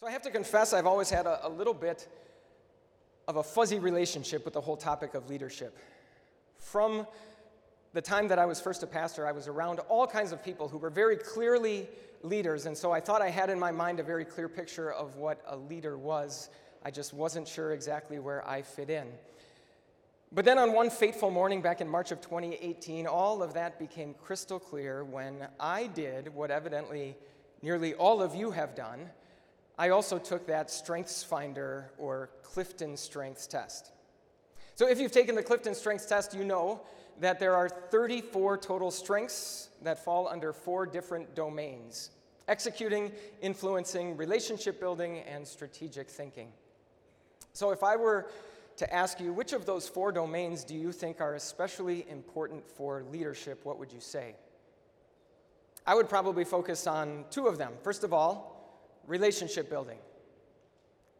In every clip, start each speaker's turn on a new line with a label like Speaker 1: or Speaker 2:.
Speaker 1: So I have to confess, I've always had a, a, little bit of a fuzzy relationship with the whole topic of leadership. From the time that I was first a pastor, I was around all kinds of people who were very clearly leaders, and so I thought I had in my mind a very clear picture of what a leader was. I just wasn't sure exactly where I fit in. But then on one fateful morning back in March of 2018, all of that became crystal clear when I did what evidently nearly all of you have done. I also took that Strengths Finder or Clifton Strengths test. So if you've taken the Clifton Strengths test, you know that there are 34 total strengths that fall under four different domains executing, influencing, relationship building, and strategic thinking. So if I were to ask you, which of those four domains do you think are especially important for leadership, what would you say? I would probably focus on two of them. First of all, relationship building.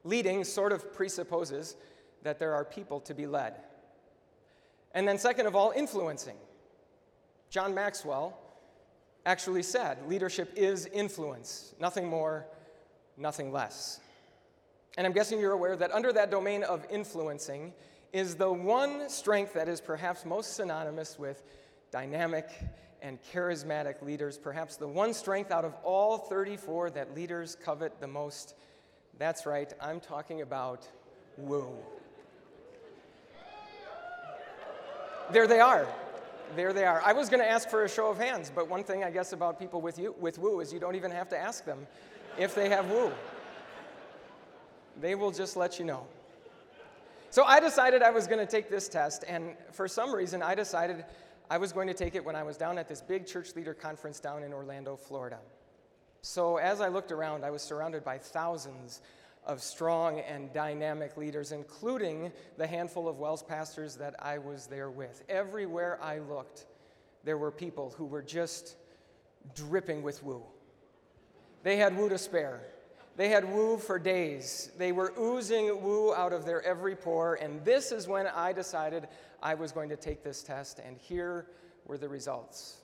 Speaker 1: Leading sort of presupposes that there are people to be led. And then, second of all, influencing. John Maxwell actually said leadership is influence, nothing more, nothing less. And I'm guessing you're aware that under that domain of influencing is the one strength that is perhaps most synonymous with dynamic and charismatic leaders, perhaps the one strength out of all 34 that leaders covet the most. That's right, I'm talking about woo. There they are. There they are. I was going to ask for a show of hands, but one thing I guess about people with you with woo is you don't even have to ask them if they have woo. They will just let you know. So I decided I was going to take this test, and for some reason, I decided I was going to take it when I was down at this big church leader conference down in Orlando, Florida. So as I looked around, I was surrounded by thousands of strong and dynamic leaders, including the handful of WELS pastors that I was there with. Everywhere I looked, there were people who were just dripping with woo. They had woo to spare. They had woo for days. They were oozing woo out of their every pore. And this is when I decided I was going to take this test. And here were the results.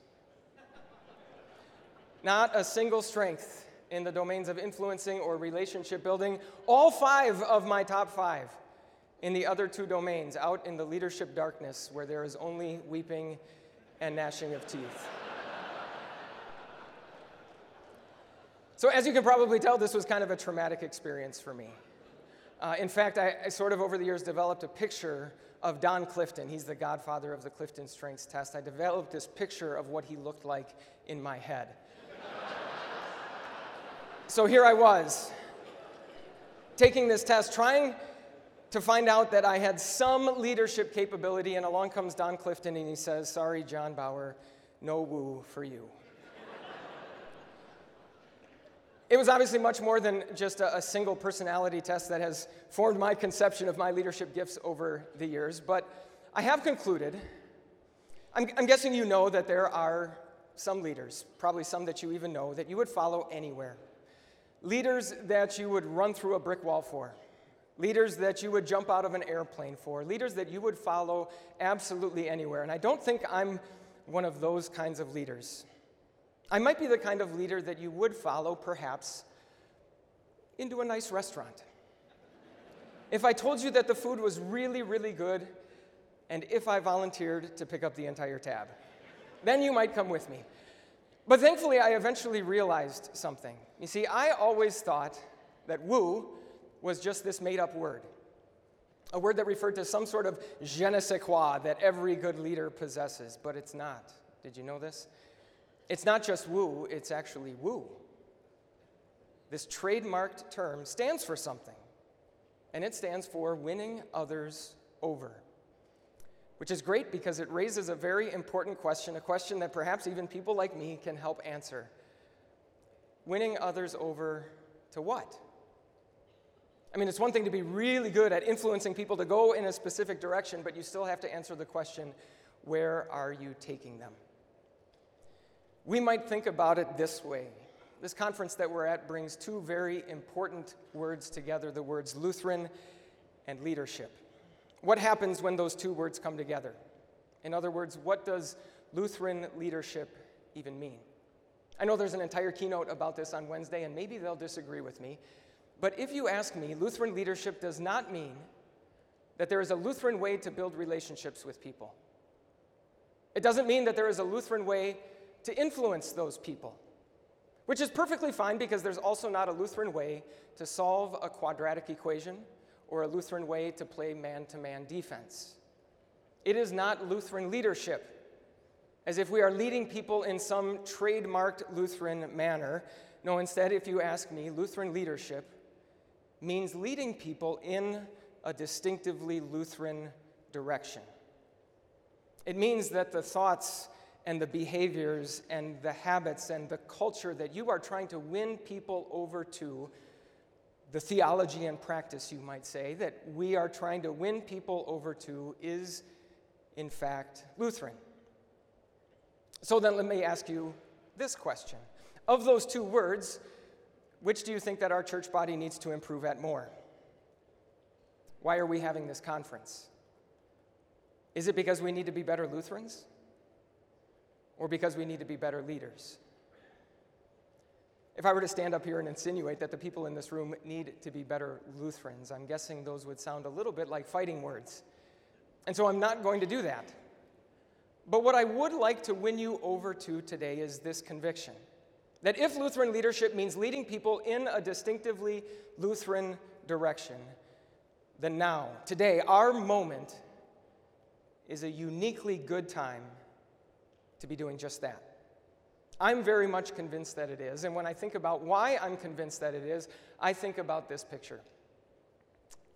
Speaker 1: Not a single strength in the domains of influencing or relationship building. All five of my top five in the other two domains, out in the leadership darkness where there is only weeping and gnashing of teeth. So, as you can probably tell, this was kind of a traumatic experience for me. Uh, in fact, I, I, sort of over the years developed a picture of Don Clifton. He's the godfather of the Clifton Strengths Test. I developed this picture of what he looked like in my head. so here I was, taking this test, trying to find out that I had some leadership capability, and along comes Don Clifton and he says, Sorry, John Bauer, no woo for you. It was obviously much more than just a, a, single personality test that has formed my conception of my leadership gifts over the years, but I have concluded. I'm, I'm guessing you know that there are some leaders, probably some that you even know, that you would follow anywhere. Leaders that you would run through a brick wall for. Leaders that you would jump out of an airplane for. Leaders that you would follow absolutely anywhere. And I don't think I'm one of those kinds of leaders. I might be the kind of leader that you would follow, perhaps, into a nice restaurant. If I told you that the food was really, really good, and if I volunteered to pick up the entire tab, then you might come with me. But thankfully, I eventually realized something. You see, I always thought that woo was just this made up word, a word that referred to some sort of je ne sais quoi that every good leader possesses, but it's not. Did you know this? It's not just woo, it's actually woo. This trademarked term stands for something, and it stands for winning others over. Which is great because it raises a very important question, a question that perhaps even people like me can help answer. Winning others over to what? I mean, it's one thing to be really good at influencing people to go in a specific direction, but you still have to answer the question where are you taking them? We might think about it this way. This conference that we're at brings two very important words together the words Lutheran and leadership. What happens when those two words come together? In other words, what does Lutheran leadership even mean? I know there's an entire keynote about this on Wednesday, and maybe they'll disagree with me, But if you ask me, Lutheran leadership does not mean that there is a Lutheran way to build relationships with people. It doesn't mean that there is a Lutheran way to influence those people, which is perfectly fine because there's also not a Lutheran way to solve a quadratic equation or a Lutheran way to play man to man defense. It is not Lutheran leadership, as if we are leading people in some trademarked Lutheran manner. No, instead, if you ask me, Lutheran leadership means leading people in a distinctively Lutheran direction. It means that the thoughts and the behaviors and the habits and the culture that you are trying to win people over to, the theology and practice, you might say, that we are trying to win people over to is in fact, Lutheran. So then let me ask you this question. Of those two words, which do you think that our church body needs to improve at more? Why are we having this conference? Is it because we need to be better Lutherans? Or because we need to be better leaders? If I were to stand up here and insinuate that the people in this room need to be better Lutherans, I'm guessing those would sound a little bit like fighting words. And so I'm not going to do that. But what I would like to win you over to today is this conviction that if Lutheran leadership means leading people in a distinctively Lutheran direction, then now, today, our moment is a uniquely good time to be doing just that. I'm very much convinced that it is. And when I think about why I'm convinced that it is, I think about this picture.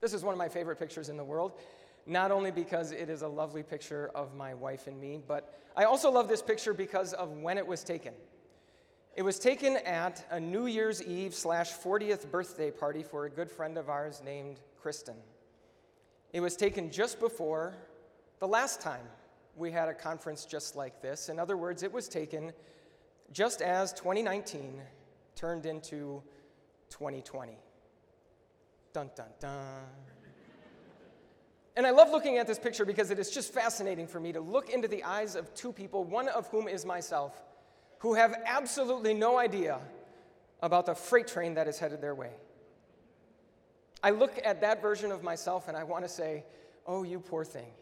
Speaker 1: This is one of my favorite pictures in the world not only because it is a lovely picture of my wife and me, but I also love this picture because of when it was taken. It was taken at a New Year's Eve slash 40th birthday party for a good friend of ours named Kristen. It was taken just before the last time we had a conference just like this. In other words, it was taken just as 2019 turned into 2020. Dun dun dun. And I love looking at this picture because it is just fascinating for me to look into the eyes of two people, one of whom is myself, who have absolutely no idea about the freight train that is headed their way. I look at that version of myself and I want to say, Oh, you poor thing.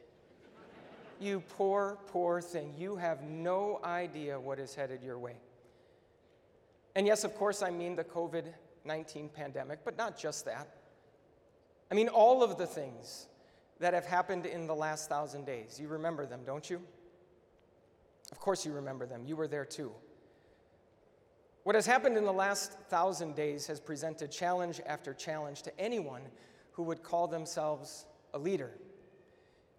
Speaker 1: You poor, poor thing. You have no idea what is headed your way. And yes, of course, I mean the COVID 19 pandemic, but not just that. I mean all of the things that have happened in the last thousand days. You remember them, don't you? Of course, you remember them. You were there too. What has happened in the last thousand days has presented challenge after challenge to anyone who would call themselves a leader.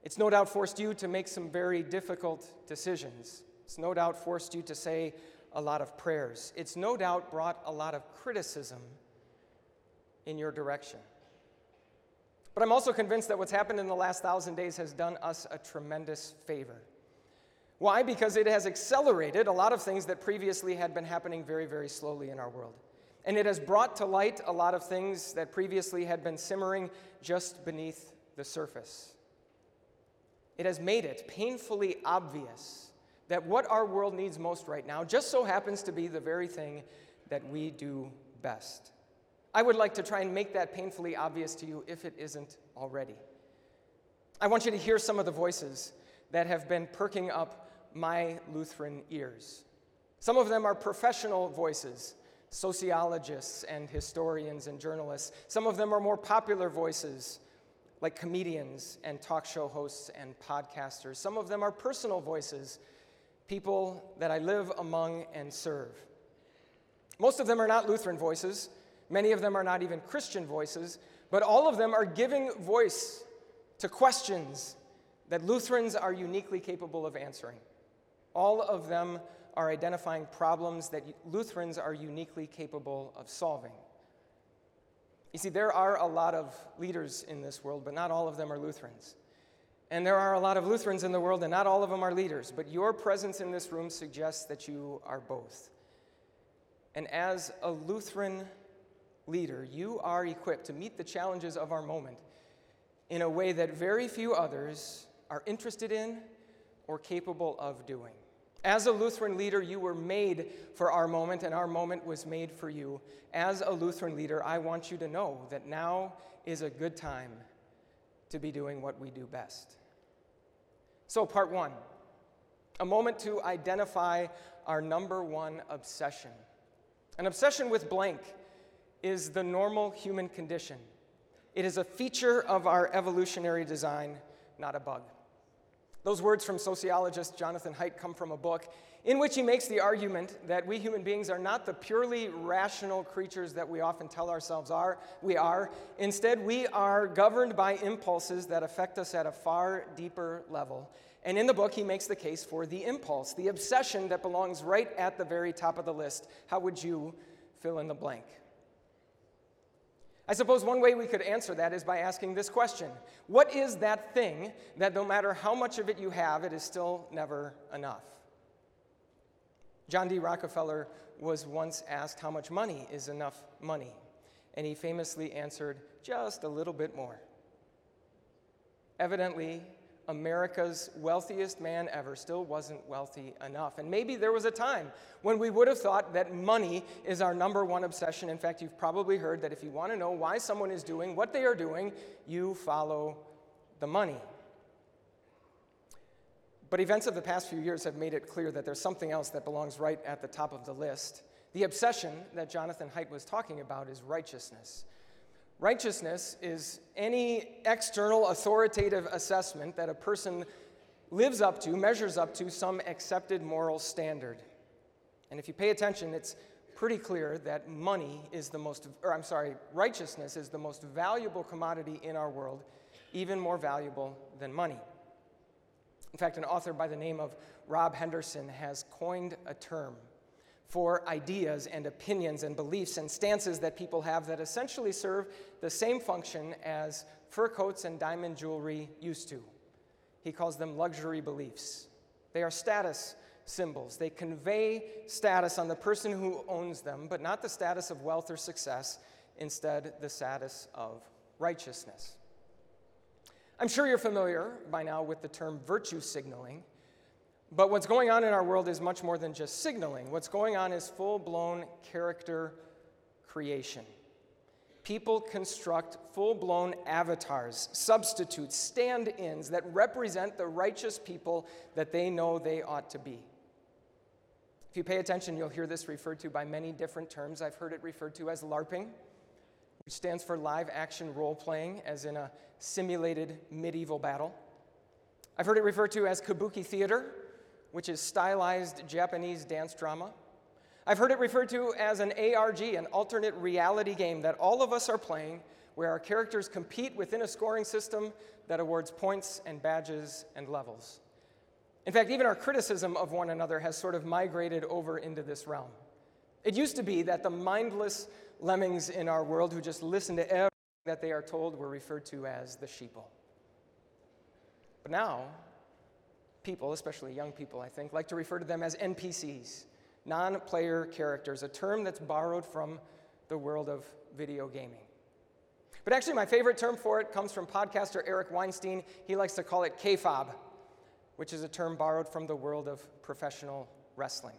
Speaker 1: It's no doubt forced you to make some very difficult decisions. It's no doubt forced you to say a lot of prayers. It's no doubt brought a lot of criticism in your direction. But I'm also convinced that what's happened in the last thousand days has done us a tremendous favor. Why? Because it has accelerated a lot of things that previously had been happening very, very slowly in our world. And it has brought to light a lot of things that previously had been simmering just beneath the surface. It has made it painfully obvious that what our world needs most right now just so happens to be the very thing that we do best. I would like to try and make that painfully obvious to you if it isn't already. I want you to hear some of the voices that have been perking up my Lutheran ears. Some of them are professional voices, sociologists and historians and journalists. Some of them are more popular voices, like comedians and talk show hosts and podcasters. Some of them are personal voices, people that I live among and serve. Most of them are not Lutheran voices. Many of them are not even Christian voices, but all of them are giving voice to questions that Lutherans are uniquely capable of answering. All of them are identifying problems that Lutherans are uniquely capable of solving. You see, there are a lot of leaders in this world, but not all of them are Lutherans. And there are a lot of Lutherans in the world, and not all of them are leaders. But your presence in this room suggests that you are both. And as a Lutheran leader, you are equipped to meet the challenges of our moment in a way that very few others are interested in or capable of doing. As a Lutheran leader, you were made for our moment, and our moment was made for you. As a Lutheran leader, I want you to know that now is a good time to be doing what we do best. So, part one a moment to identify our number one obsession. An obsession with blank is the normal human condition. It is a feature of our evolutionary design, not a bug. Those words from sociologist Jonathan Haidt come from a book in which he makes the argument that we human beings are not the purely rational creatures that we often tell ourselves are we are. Instead we are governed by impulses that affect us at a far deeper level. And in the book he makes the case for the impulse the obsession that belongs right at the very top of the list. How would you fill in the blank I suppose one way we could answer that is by asking this question What is that thing that no matter how much of it you have, it is still never enough? John D. Rockefeller was once asked how much money is enough money, and he famously answered, Just a little bit more. Evidently, America's wealthiest man ever still wasn't wealthy enough. And maybe there was a time when we would have thought that money is our number one obsession. In fact, you've probably heard that if you want to know why someone is doing what they are doing, you follow the money. But events of the past few years have made it clear that there's something else that belongs right at the top of the list. The obsession that Jonathan Haidt was talking about is righteousness. Righteousness is any external authoritative assessment that a person lives up to, measures up to some accepted moral standard. And if you pay attention, it's pretty clear that money is the most, or I'm sorry, righteousness is the most valuable commodity in our world, even more valuable than money. In fact, an author by the name of Rob Henderson has coined a term for ideas and opinions and beliefs and stances that people have that essentially serve the same function as fur coats and diamond jewelry used to. He calls them luxury beliefs. They are status symbols. They convey status on the person who owns them, but not the status of wealth or success, instead, the status of righteousness. I'm sure you're familiar by now with the term virtue signaling. But what's going on in our world is much more than just signaling. What's going on is full blown character creation. People construct full blown avatars, substitutes, stand ins that represent the righteous people that they know they ought to be. If you pay attention, you'll hear this referred to by many different terms. I've heard it referred to as LARPing, which stands for live action role playing, as in a simulated medieval battle. I've heard it referred to as kabuki theater, which is stylized Japanese dance drama. I've heard it referred to as an ARG, an alternate reality game that all of us are playing, where our characters compete within a scoring system that awards points and badges and levels. In fact, even our criticism of one another has sort of migrated over into this realm. It used to be that the mindless lemmings in our world who just listen to everything that they are told were referred to as the sheeple. But now, people, especially young people, I think, like to refer to them as NPCs, non player characters, a term that's borrowed from the world of video gaming. But actually, my favorite term for it comes from podcaster Eric Weinstein. He likes to call it kayfabe, which is a term borrowed from the world of professional wrestling.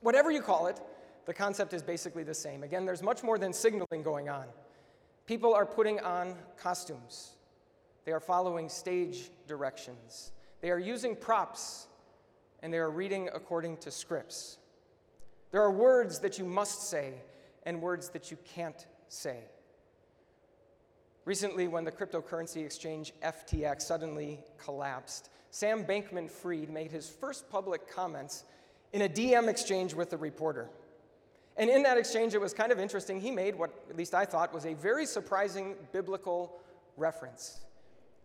Speaker 1: Whatever you call it, the concept is basically the same. Again, there's much more than signaling going on. People are putting on costumes, they are following stage directions, they are using props and they are reading according to scripts. There are words that you must say and words that you can't say. Recently, when the cryptocurrency exchange FTX suddenly collapsed, Sam Bankman Fried made his first public comments in a DM exchange with a reporter. And in that exchange, it was kind of interesting. He made what, at least I thought, was a very surprising biblical reference.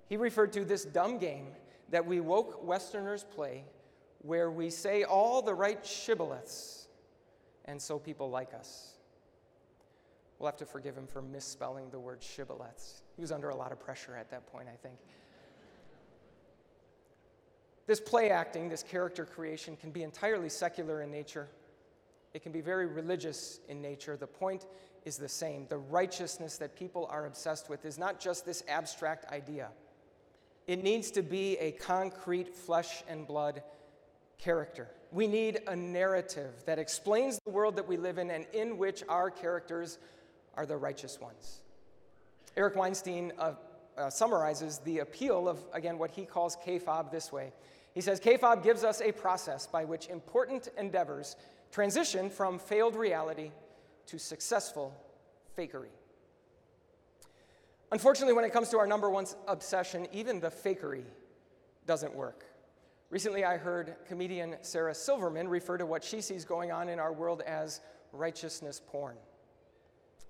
Speaker 1: He referred to this dumb game that we woke Westerners play where we say all the right shibboleths, and so people like us. We'll have to forgive him for misspelling the word shibboleths. He was under a lot of pressure at that point, I think. This play acting, this character creation, can be entirely secular in nature. It can be very religious in nature. The point is the same. The righteousness that people are obsessed with is not just this abstract idea. It needs to be a concrete flesh and blood character. We need a narrative that explains the world that we live in and in which our characters are the righteous ones. Eric Weinstein uh, uh, summarizes the appeal of, again, what he calls kayfabe this way. He says kayfabe gives us a process by which important endeavors transition from failed reality to successful fakery. Unfortunately, when it comes to our number one obsession, even the fakery doesn't work. Recently, I heard comedian Sarah Silverman refer to what she sees going on in our world as righteousness porn.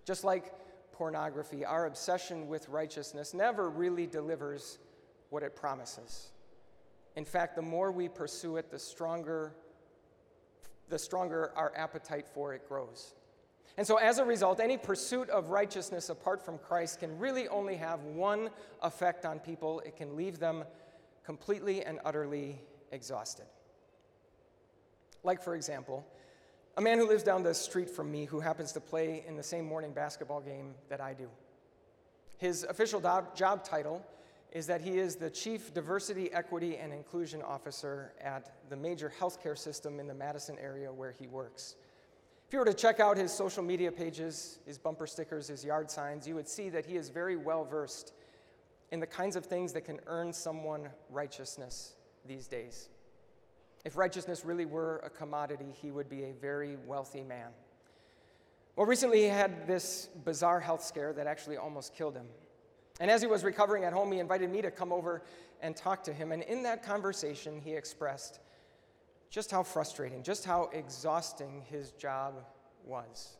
Speaker 1: Just like pornography, our obsession with righteousness never really delivers what it promises. In fact, the more we pursue it, the stronger, the stronger our appetite for it grows. And so, as a result, any pursuit of righteousness apart from Christ can really only have one effect on people it can leave them completely and utterly exhausted. Like, for example, a man who lives down the street from me who happens to play in the same morning basketball game that I do. His official job title is that he is the Chief Diversity, Equity, and Inclusion Officer at the major healthcare system in the Madison area where he works. If you were to check out his social media pages, his bumper stickers, his yard signs, you would see that he is very well versed in the kinds of things that can earn someone righteousness these days. If righteousness really were a commodity, he would be a very wealthy man. Well, recently he had this bizarre health scare that actually almost killed him. And as he was recovering at home, he invited me to come over and talk to him. And in that conversation, he expressed just how frustrating, just how exhausting his job was.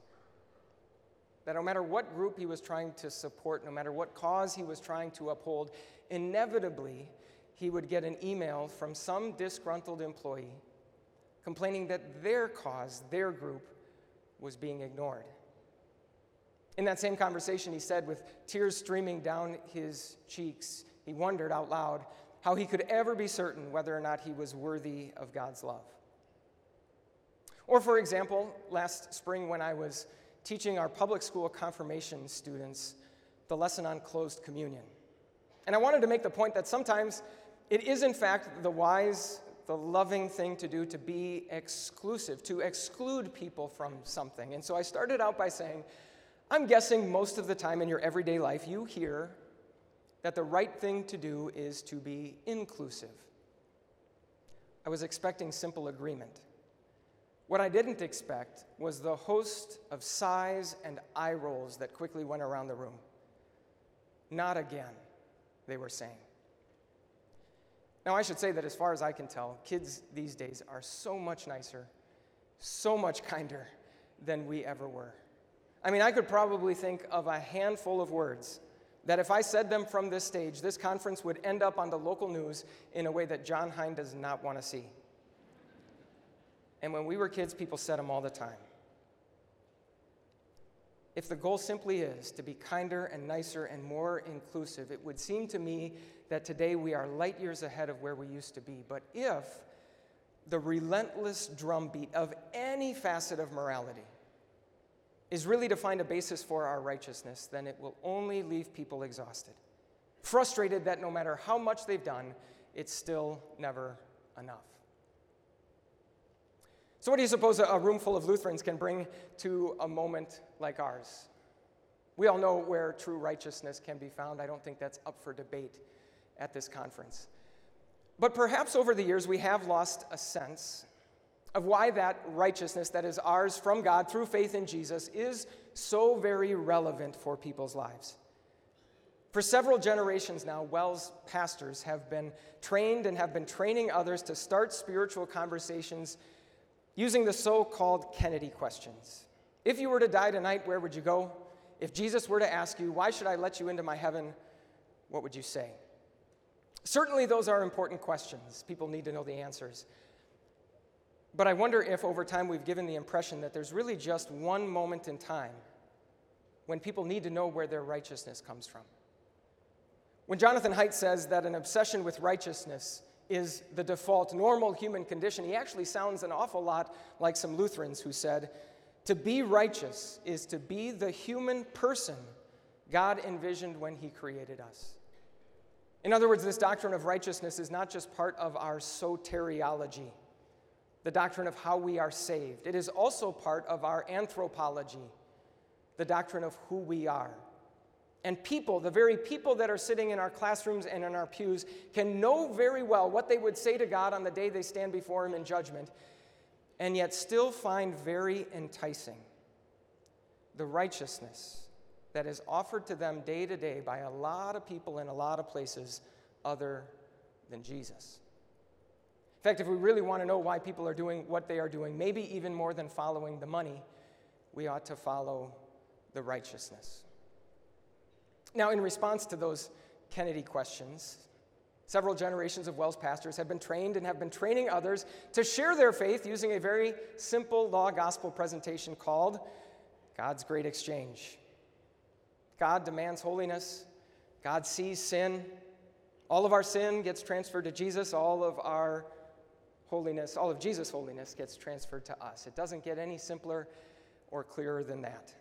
Speaker 1: That no matter what group he was trying to support, no matter what cause he was trying to uphold, inevitably he would get an email from some disgruntled employee complaining that their cause, their group, was being ignored. In that same conversation, he said, with tears streaming down his cheeks, he wondered out loud how he could ever be certain whether or not he was worthy of God's love. Or, for example, last spring when I was teaching our public school confirmation students the lesson on closed communion. And I wanted to make the point that sometimes it is, in fact, the wise, the loving thing to do to be exclusive, to exclude people from something. And so I started out by saying, I'm guessing most of the time in your everyday life you hear that the right thing to do is to be inclusive. I was expecting simple agreement. What I didn't expect was the host of sighs and eye rolls that quickly went around the room. Not again, they were saying. Now, I should say that as far as I can tell, kids these days are so much nicer, so much kinder than we ever were. I mean, I could probably think of a handful of words that if I said them from this stage, this conference would end up on the local news in a way that John Hein does not want to see. And when we were kids, people said them all the time. If the goal simply is to be kinder and nicer and more inclusive, it would seem to me that today we are light years ahead of where we used to be. But if the relentless drumbeat of any facet of morality is really to find a basis for our righteousness, then it will only leave people exhausted, frustrated that no matter how much they've done, it's still never enough. So, what do you suppose a room full of Lutherans can bring to a moment like ours? We all know where true righteousness can be found. I don't think that's up for debate at this conference. But perhaps over the years, we have lost a sense of why that righteousness that is ours from God through faith in Jesus is so very relevant for people's lives. For several generations now, WELS pastors have been trained and have been training others to start spiritual conversations using the so called Kennedy questions. If you were to die tonight, where would you go? If Jesus were to ask you, Why should I let you into my heaven? what would you say? Certainly, those are important questions. People need to know the answers. But I wonder if over time we've given the impression that there's really just one moment in time when people need to know where their righteousness comes from. When Jonathan Haidt says that an obsession with righteousness is the default normal human condition, he actually sounds an awful lot like some Lutherans who said, To be righteous is to be the human person God envisioned when he created us. In other words, this doctrine of righteousness is not just part of our soteriology the doctrine of how we are saved. It is also part of our anthropology, the doctrine of who we are. And people, the very people that are sitting in our classrooms and in our pews, can know very well what they would say to God on the day they stand before Him in judgment, and yet still find very enticing the righteousness that is offered to them day to day by a lot of people in a lot of places other than Jesus. In fact, if we really want to know why people are doing what they are doing, maybe even more than following the money, we ought to follow the righteousness. Now, in response to those Kennedy questions, several generations of WELS pastors have been trained and have been training others to share their faith using a very simple law gospel presentation called God's Great Exchange. God demands holiness, God sees sin. All of our sin gets transferred to Jesus, all of our holiness, all of Jesus' holiness gets transferred to us. It doesn't get any simpler or clearer than that.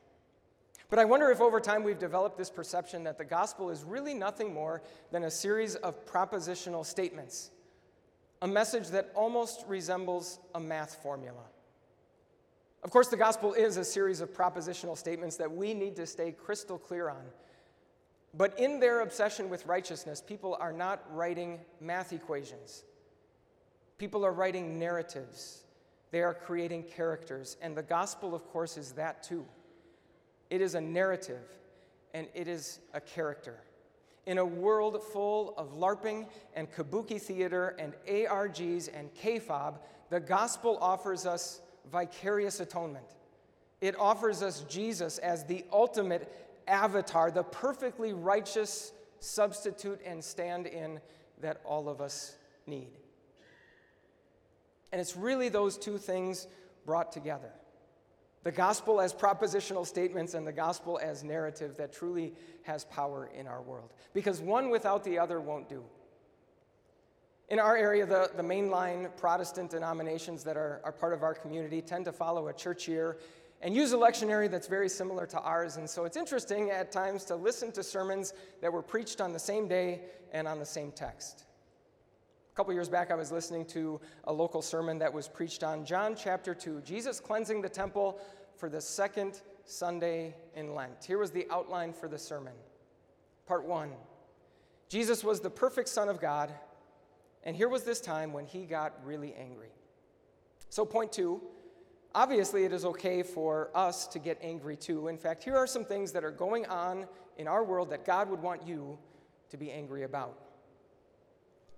Speaker 1: But I wonder if over time we've developed this perception that the gospel is really nothing more than a series of propositional statements, a message that almost resembles a math formula. Of course, the gospel is a series of propositional statements that we need to stay crystal clear on. But in their obsession with righteousness, people are not writing math equations. People are writing narratives. They are creating characters. And the gospel, of course, is that too. It is a narrative and it is a character. In a world full of LARPing and kabuki theater and ARGs and kayfabe, the gospel offers us vicarious atonement. It offers us Jesus as the ultimate avatar, the perfectly righteous substitute and stand in that all of us need. And it's really those two things brought together the gospel as propositional statements and the gospel as narrative that truly has power in our world. Because one without the other won't do. In our area, the, the mainline Protestant denominations that are, are part of our community tend to follow a church year and use a lectionary that's very similar to ours. And so it's interesting at times to listen to sermons that were preached on the same day and on the same text. A couple years back, I was listening to a local sermon that was preached on John chapter 2, Jesus cleansing the temple for the second Sunday in Lent. Here was the outline for the sermon. Part one Jesus was the perfect Son of God and here was this time when he got really angry. So, point two obviously, it is okay for us to get angry too. In fact, here are some things that are going on in our world that God would want you to be angry about.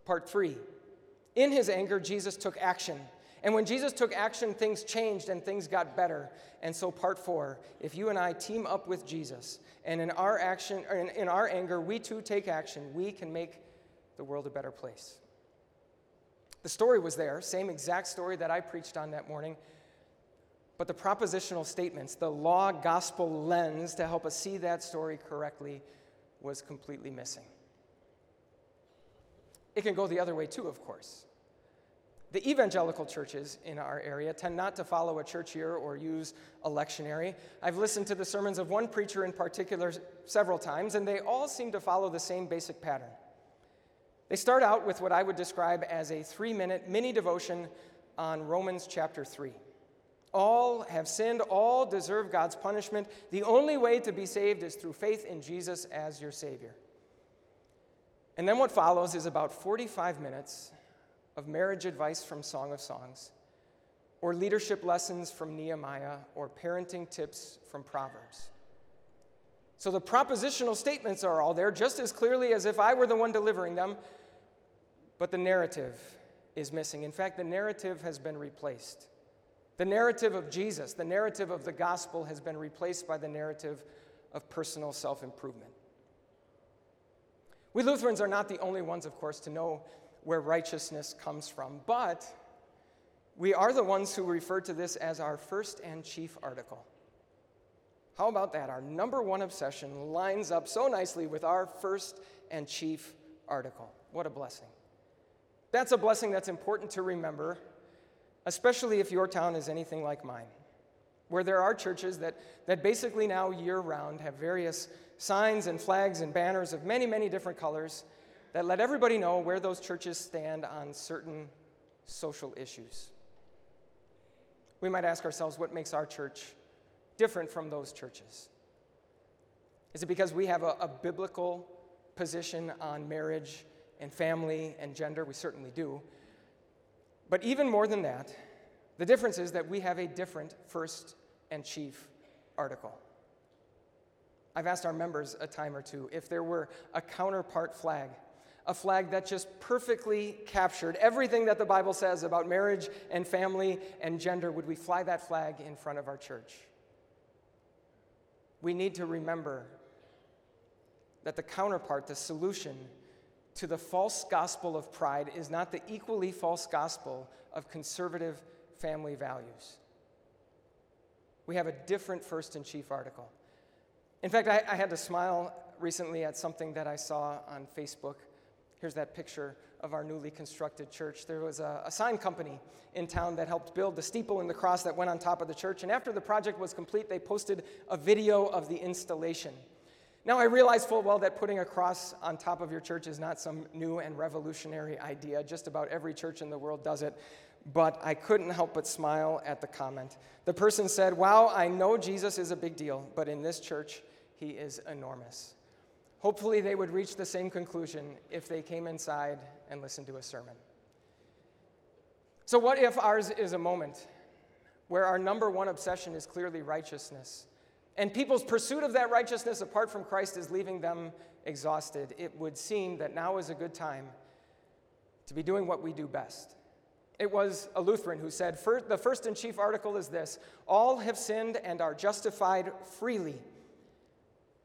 Speaker 1: Part three in his anger, Jesus took action. And when Jesus took action, things changed and things got better. And so, part four if you and I team up with Jesus, and in our action, in, in our anger, we too take action, we can make the world a better place. The story was there, same exact story that I preached on that morning. But the propositional statements, the law gospel lens to help us see that story correctly, was completely missing. It can go the other way too, of course. The evangelical churches in our area tend not to follow a church year or use a lectionary. I've listened to the sermons of one preacher in particular several times, and they all seem to follow the same basic pattern. They start out with what I would describe as a three minute mini devotion on Romans chapter 3. All have sinned, all deserve God's punishment. The only way to be saved is through faith in Jesus as your Savior. And then what follows is about 45 minutes of marriage advice from Song of Songs, or leadership lessons from Nehemiah, or parenting tips from Proverbs. So the propositional statements are all there just as clearly as if I were the one delivering them, but the narrative is missing. In fact, the narrative has been replaced. The narrative of Jesus, the narrative of the gospel, has been replaced by the narrative of personal self improvement. We Lutherans are not the only ones, of course, to know where righteousness comes from, but we are the ones who refer to this as our first and chief article. How about that? Our number one obsession lines up so nicely with our first and chief article. What a blessing. That's a blessing that's important to remember, especially if your town is anything like mine, where there are churches that, that basically now year round have various signs and flags and banners of many, many different colors that let everybody know where those churches stand on certain social issues. we might ask ourselves what makes our church different from those churches? Is it because we have a, a biblical position on marriage and family and gender? We certainly do. But even more than that, the difference is that we have a different first and chief article. I've asked our members a time or two if there were a counterpart flag, a flag that just perfectly captured everything that the Bible says about marriage and family and gender, would we fly that flag in front of our church? We need to remember that the counterpart, the solution to the false gospel of pride, is not the equally false gospel of conservative family values. We have a different first and chief article. In fact, I, I, had to smile recently at something that I saw on Facebook. Here's that picture of our newly constructed church. There was a, a sign company in town that helped build the steeple and the cross that went on top of the church. And after the project was complete, they posted a video of the installation. Now, I realize full well that putting a cross on top of your church is not some new and revolutionary idea. Just about every church in the world does it. But I couldn't help but smile at the comment. The person said, Wow, I know Jesus is a big deal, but in this church, he is enormous. Hopefully, they would reach the same conclusion if they came inside and listened to a sermon. So, what if ours is a moment where our number one obsession is clearly righteousness? and people's pursuit of that righteousness apart from Christ is leaving them exhausted, it would seem that now is a good time to be doing what we do best. It was a Lutheran who said, The first and chief article is this all have sinned and are justified freely,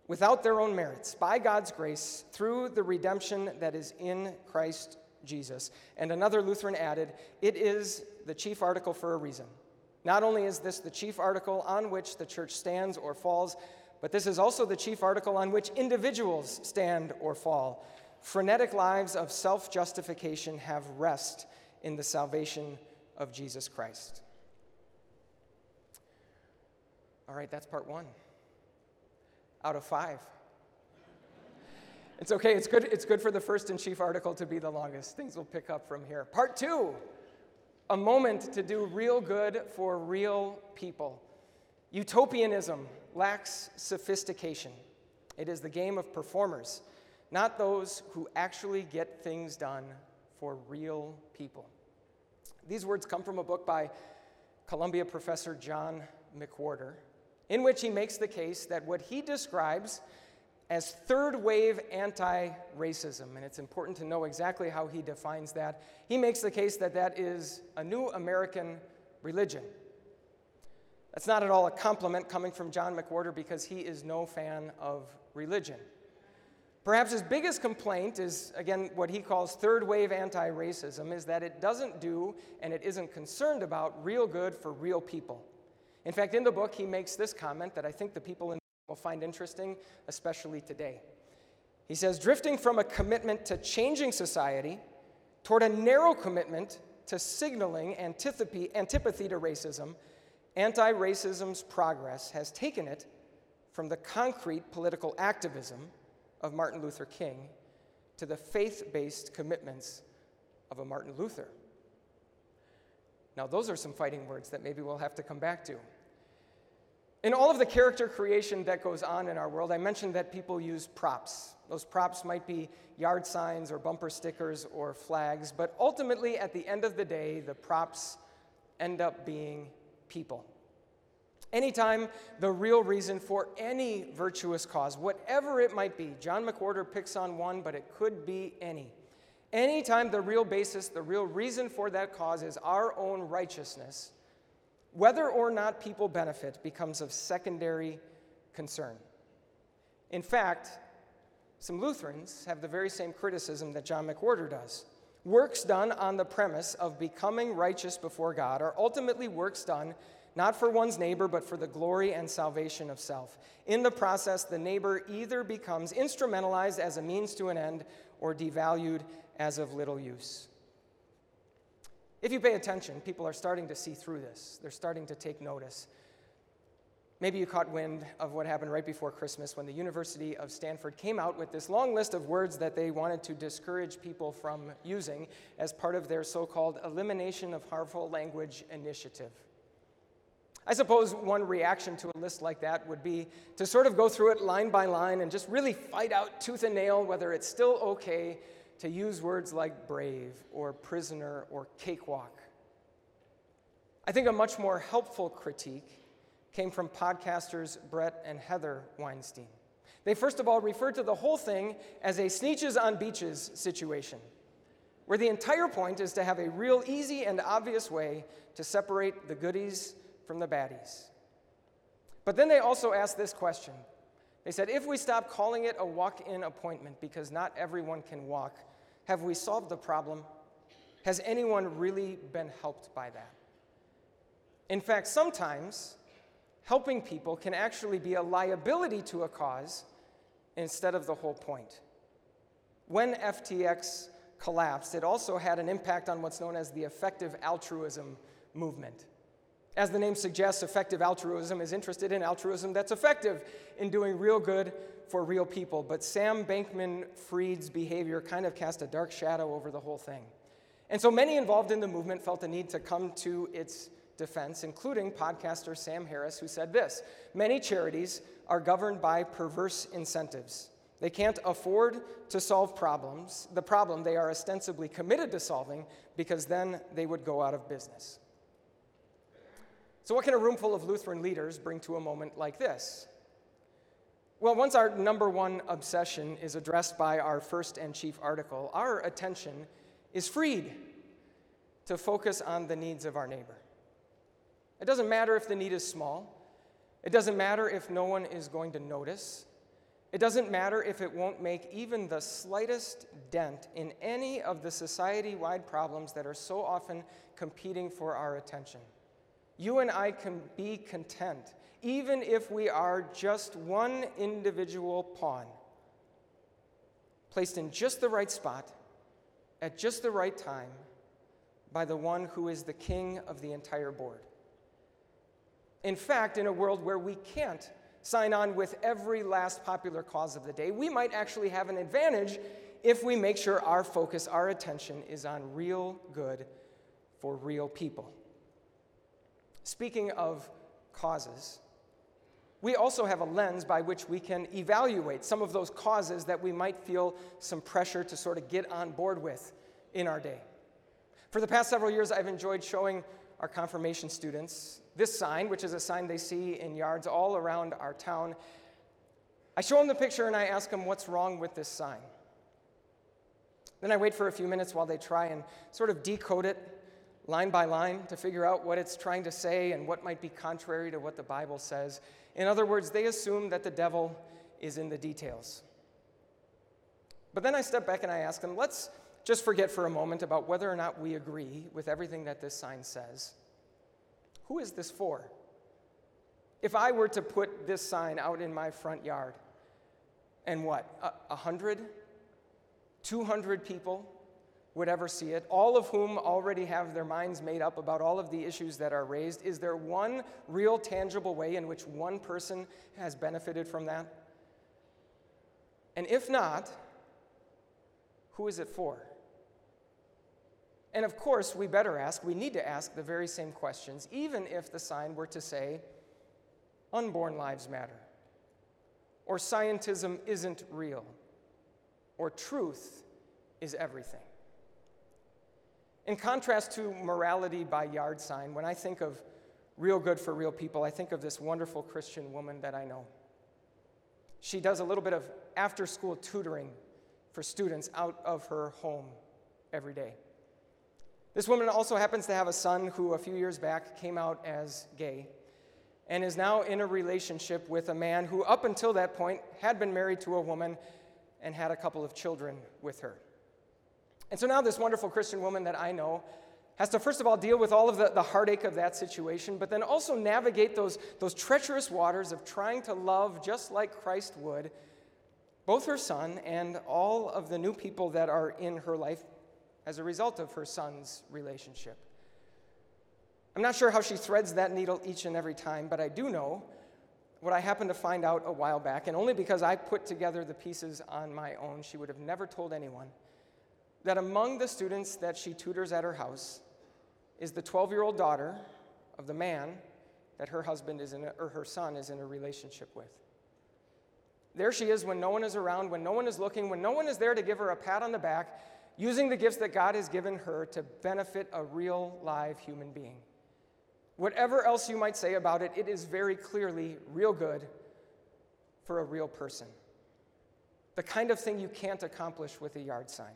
Speaker 1: without their own merits, by God's grace, through the redemption that is in Christ Jesus. And another Lutheran added, It is the chief article for a reason. Not only is this the chief article on which the church stands or falls, but this is also the chief article on which individuals stand or fall. Frenetic lives of self justification have rest in the salvation of Jesus Christ. All right, that's part one out of five. It's okay, it's good, it's good for the first and chief article to be the longest. Things will pick up from here. Part two a moment to do real good for real people. Utopianism lacks sophistication. It is the game of performers, not those who actually get things done for real people. These words come from a book by Columbia professor John McWhorter, in which he makes the case that what he describes as third wave anti racism. And it's important to know exactly how he defines that. He makes the case that that is a new American religion. That's not at all a compliment coming from John McWhorter because he is no fan of religion. Perhaps his biggest complaint is, again, what he calls third wave anti racism, is that it doesn't do and it isn't concerned about real good for real people. In fact, in the book, he makes this comment that I think the people in will find interesting, especially today. He says, drifting from a commitment to changing society toward a narrow commitment to signaling antipathy, antipathy to racism, anti racism's progress has taken it from the concrete political activism of Martin Luther King to the faith based commitments of a Martin Luther. Now, those are some fighting words that maybe we'll have to come back to. In all of the character creation that goes on in our world, I mentioned that people use props. Those props might be yard signs or bumper stickers or flags, but ultimately, at the end of the day, the props end up being people. Anytime the real reason for any virtuous cause, whatever it might be, John McWhorter picks on one, but it could be any. Anytime the real basis, the real reason for that cause is our own righteousness, whether or not people benefit becomes of secondary concern. In fact, some Lutherans have the very same criticism that John McWhorter does. Works done on the premise of becoming righteous before God are ultimately works done not for one's neighbor, but for the glory and salvation of self. In the process, the neighbor either becomes instrumentalized as a means to an end or devalued as of little use. If you pay attention, people are starting to see through this. They're starting to take notice. Maybe you caught wind of what happened right before Christmas when the University of Stanford came out with this long list of words that they wanted to discourage people from using as part of their so called Elimination of Harmful Language initiative. I suppose one reaction to a list like that would be to sort of go through it line by line and just really fight out tooth and nail whether it's still okay to use words like brave or prisoner or cakewalk. I think a much more helpful critique came from podcasters Brett and Heather Weinstein. They first of all referred to the whole thing as a Sneetches on Beaches situation, where the entire point is to have a real easy and obvious way to separate the goodies from the baddies. But then they also asked this question. They said, if we stop calling it a walk in appointment because not everyone can walk, have we solved the problem? Has anyone really been helped by that? In fact, sometimes helping people can actually be a liability to a cause instead of the whole point. When FTX collapsed, it also had an impact on what's known as the effective altruism movement. As the name suggests, effective altruism is interested in altruism that's effective in doing real good for real people. But Sam Bankman Fried's behavior kind of cast a dark shadow over the whole thing. And so many involved in the movement felt the need to come to its defense, including podcaster Sam Harris, who said this Many charities are governed by perverse incentives. They can't afford to solve problems, the problem they are ostensibly committed to solving, because then they would go out of business. So, what can a room full of Lutheran leaders bring to a moment like this? Well, once our number one obsession is addressed by our first and chief article, our attention is freed to focus on the needs of our neighbor. It doesn't matter if the need is small, it doesn't matter if no one is going to notice. It doesn't matter if it won't make even the slightest dent in any of the society wide problems that are so often competing for our attention you and I can be content, even if we are just one individual pawn, placed in just the right spot, at just the right time, by the one who is the king of the entire board. In fact, in a world where we can't sign on with every last popular cause of the day, we might actually have an advantage if we make sure our focus, our attention is on real good for real people. Speaking of causes, we also have a lens by which we can evaluate some of those causes that we might feel some pressure to sort of get on board with in our day. For the past several years, I've enjoyed showing our confirmation students this sign, which is a sign they see in yards all around our town. I show them the picture and I ask them what's wrong with this sign. Then I wait for a few minutes while they try and sort of decode it line by line to figure out what it's trying to say and what might be contrary to what the Bible says. In other words, they assume that the devil is in the details. But then I step back and I ask them, let's just forget for a moment about whether or not we agree with everything that this sign says. Who is this for? If I were to put this sign out in my front yard, and what, a, hundred, two hundred people would ever see it, all of whom already have their minds made up about all of the issues that are raised, is there one real tangible way in which one person has benefited from that? And if not, who is it for? And of course, we better ask, we need to ask the very same questions, even if the sign were to say, unborn lives matter, or scientism isn't real, or truth is everything. In contrast to morality by yard sign, when I think of real good for real people, I think of this wonderful Christian woman that I know. She does a little bit of after school tutoring for students out of her home every day. This woman also happens to have a son who, a few years back, came out as gay and is now in a relationship with a man who, up until that point, had been married to a woman and had a couple of children with her. And so now, this wonderful Christian woman that I know has to, first of all, deal with all of the, the heartache of that situation, but then also navigate those, those treacherous waters of trying to love just like Christ would both her son and all of the new people that are in her life as a result of her son's relationship. I'm not sure how she threads that needle each and every time, but I do know what I happened to find out a while back, and only because I put together the pieces on my own, she would have never told anyone that among the students that she tutors at her house is the 12 year old daughter of the man that her husband is in a, or her son is in a relationship with. There she is when no one is around, when no one is looking, when no one is there to give her a pat on the back, using the gifts that God has given her to benefit a real live human being. Whatever else you might say about it, it is very clearly real good for a real person. The kind of thing you can't accomplish with a yard sign.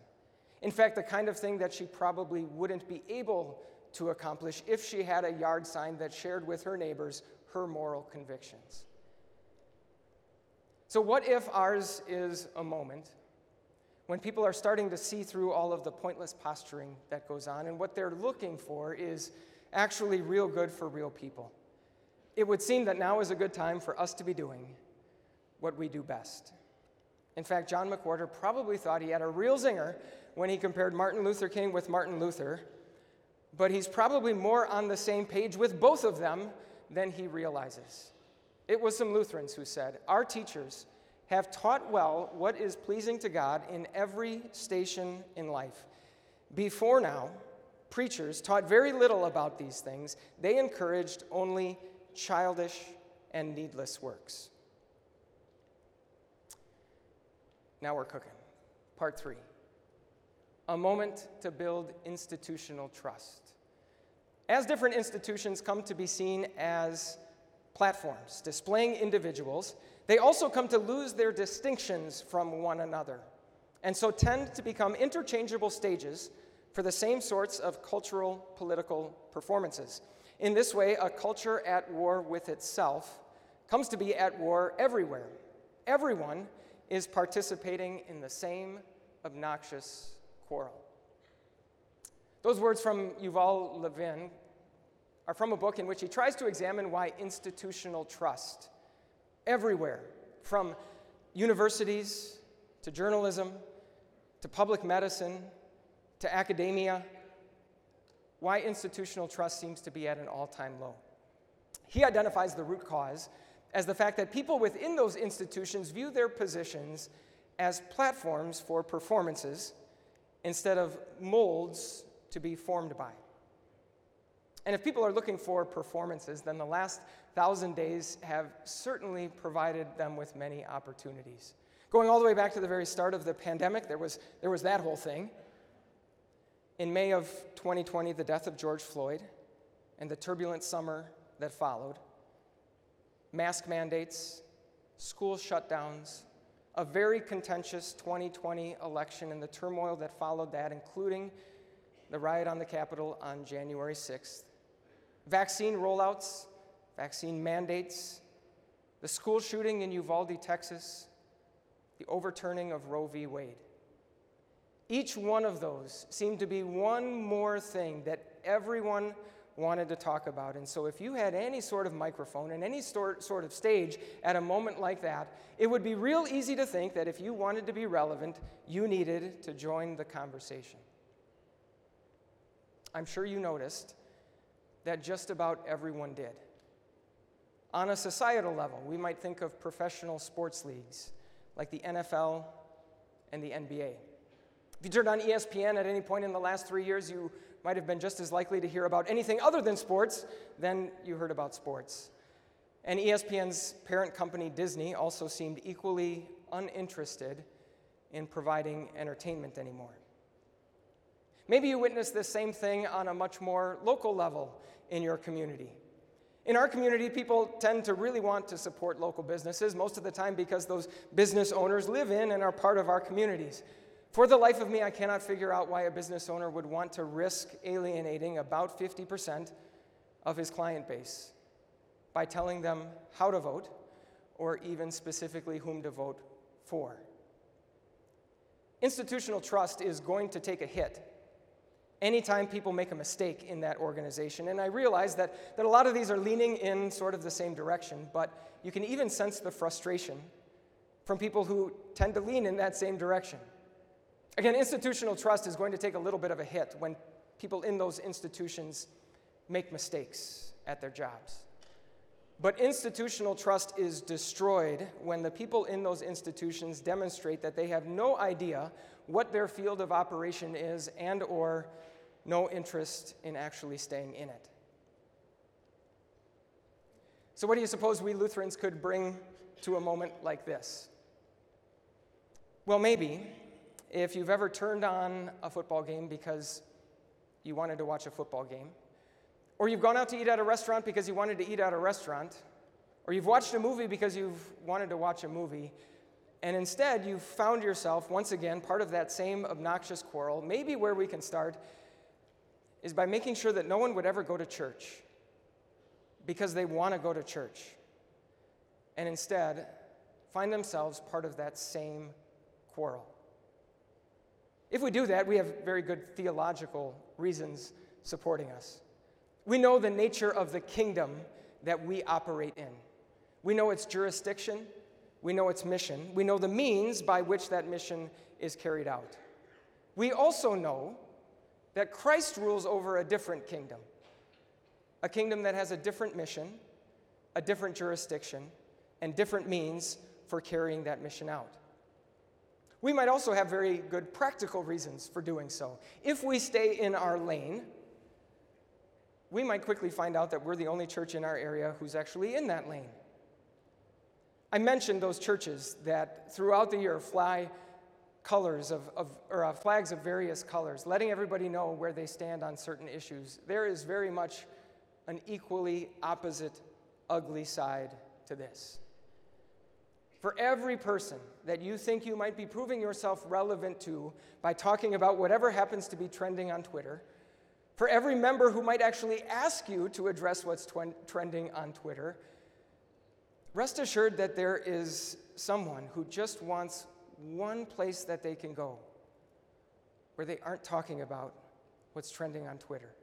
Speaker 1: In fact, the kind of thing that she probably wouldn't be able to accomplish if she had a yard sign that shared with her neighbors her moral convictions. So, what if ours is a moment when people are starting to see through all of the pointless posturing that goes on, and what they're looking for is actually real good for real people? It would seem that now is a good time for us to be doing what we do best. In fact, John McWhorter probably thought he had a real zinger when he compared Martin Luther King with Martin Luther but he's probably more on the same page with both of them than he realizes. It was some Lutherans who said, Our teachers have taught well what is pleasing to God in every station in life. Before now, preachers taught very little about these things, they encouraged only childish and needless works. Now we're cooking. Part three a moment to build institutional trust. As different institutions come to be seen as platforms displaying individuals, they also come to lose their distinctions from one another, and so tend to become interchangeable stages for the same sorts of cultural political performances. In this way, a culture at war with itself comes to be at war everywhere. Everyone is participating in the same obnoxious quarrel. Those words from Yuval Levin are from a book in which he tries to examine why institutional trust, everywhere, from universities to journalism to public medicine to academia, why institutional trust seems to be at an all time low. He identifies the root cause as the fact that people within those institutions view their positions as platforms for performances instead of molds to be formed by. And if people are looking for performances, then the last thousand days have certainly provided them with many opportunities. Going all the way back to the very start of the pandemic, there was, there was that whole thing. In May of 2020, the death of George Floyd and the turbulent summer that followed, mask mandates, school shutdowns, a very contentious 2020 election and the turmoil that followed that, including the riot on the Capitol on January 6th, vaccine rollouts, vaccine mandates, the school shooting in Uvalde, Texas, the overturning of Roe v. Wade. Each one of those seemed to be one more thing that everyone wanted to talk about. And so, if you had any sort of microphone and any sort, sort of stage at a moment like that, it would be real easy to think that if you wanted to be relevant, you needed to join the conversation. I'm sure you noticed that just about everyone did. On a societal level, we might think of professional sports leagues like the NFL and the NBA. If you turned on ESPN at any point in the last three years, you might have been just as likely to hear about anything other than sports than you heard about sports. And ESPN's parent company, Disney, also seemed equally uninterested in providing entertainment anymore. Maybe you witnessed this same thing on a much more local level in your community. In our community, people tend to really want to support local businesses most of the time because those business owners live in and are part of our communities. For the life of me, I cannot figure out why a business owner would want to risk alienating about 50% of his client base by telling them how to vote or even specifically whom to vote for. Institutional trust is going to take a hit anytime people make a mistake in that organization. And I realize that, that a lot of these are leaning in sort of the same direction, but you can even sense the frustration from people who tend to lean in that same direction. Again, institutional trust is going to take a little bit of a hit when people in those institutions make mistakes at their jobs. But institutional trust is destroyed when the people in those institutions demonstrate that they have no idea what their field of operation is and or no interest in actually staying in it. So, what do you suppose we Lutherans could bring to a moment like this? Well, maybe if you've ever turned on a football game because you wanted to watch a football game, or you've gone out to eat at a restaurant because you wanted to eat at a restaurant, or you've watched a movie because you've wanted to watch a movie, and instead you've found yourself once again part of that same obnoxious quarrel, maybe where we can start is by making sure that no one would ever go to church because they want to go to church, and instead find themselves part of that same quarrel. If we do that, we have very good theological reasons supporting us. We know the nature of the kingdom that we operate in. We know its jurisdiction, we know its mission, we know the means by which that mission is carried out. We also know that Christ rules over a different kingdom, a kingdom that has a different mission, a different jurisdiction, and different means for carrying that mission out. We might also have very good practical reasons for doing so. If we stay in our lane, we might quickly find out that we're the only church in our area who's actually in that lane. I mentioned those churches that throughout the year fly colors of, of or uh, flags of various colors, letting everybody know where they stand on certain issues. There is very much an equally opposite, ugly side to this. For every person that you think you might be proving yourself relevant to by talking about whatever happens to be trending on Twitter, for every member who might actually ask you to address what's tw- trending on Twitter, rest assured that there is someone who just wants one place that they can go where they aren't talking about what's trending on Twitter.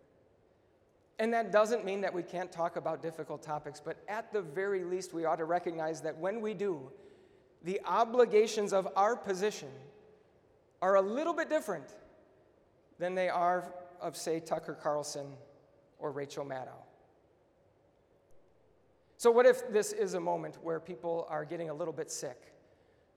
Speaker 1: And that doesn't mean that we can't talk about difficult topics, but at the very least, we ought to recognize that when we do, the obligations of our position are a little bit different than they are of, say, Tucker Carlson or Rachel Maddow. So, what if this is a moment where people are getting a little bit sick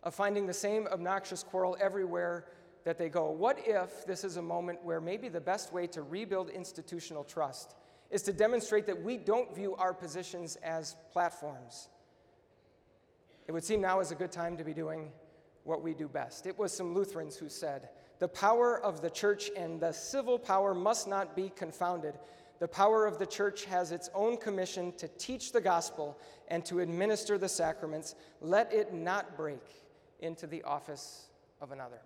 Speaker 1: of finding the same obnoxious quarrel everywhere that they go? What if this is a moment where maybe the best way to rebuild institutional trust is to demonstrate that we don't view our positions as platforms? It would seem now is a good time to be doing what we do best. It was some Lutherans who said, The power of the church and the civil power must not be confounded. The power of the church has its own commission to teach the gospel and to administer the sacraments. Let it not break into the office of another.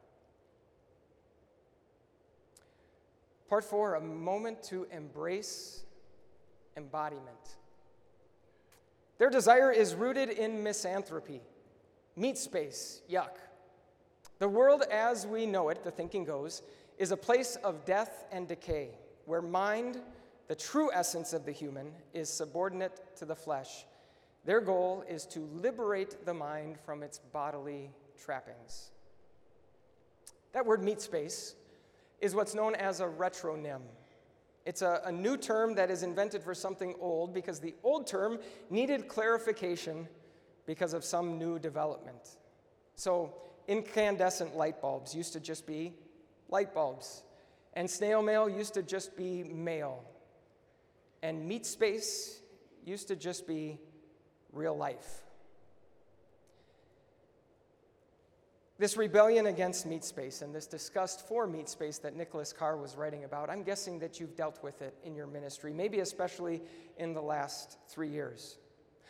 Speaker 1: Part four a moment to embrace embodiment. Their desire is rooted in misanthropy, meat space, yuck. The world as we know it, the thinking goes, is a place of death and decay, where mind, the true essence of the human, is subordinate to the flesh. Their goal is to liberate the mind from its bodily trappings. That word meat space is what's known as a retronym. It's a, a, new term that is invented for something old because the old term needed clarification because of some new development. So, incandescent light bulbs used to just be light bulbs, and snail mail used to just be mail and meat space used to just be real life. This rebellion against meat space and this disgust for meat space that Nicholas Carr was writing about, I'm guessing that you've dealt with it in your ministry, maybe especially in the last three years.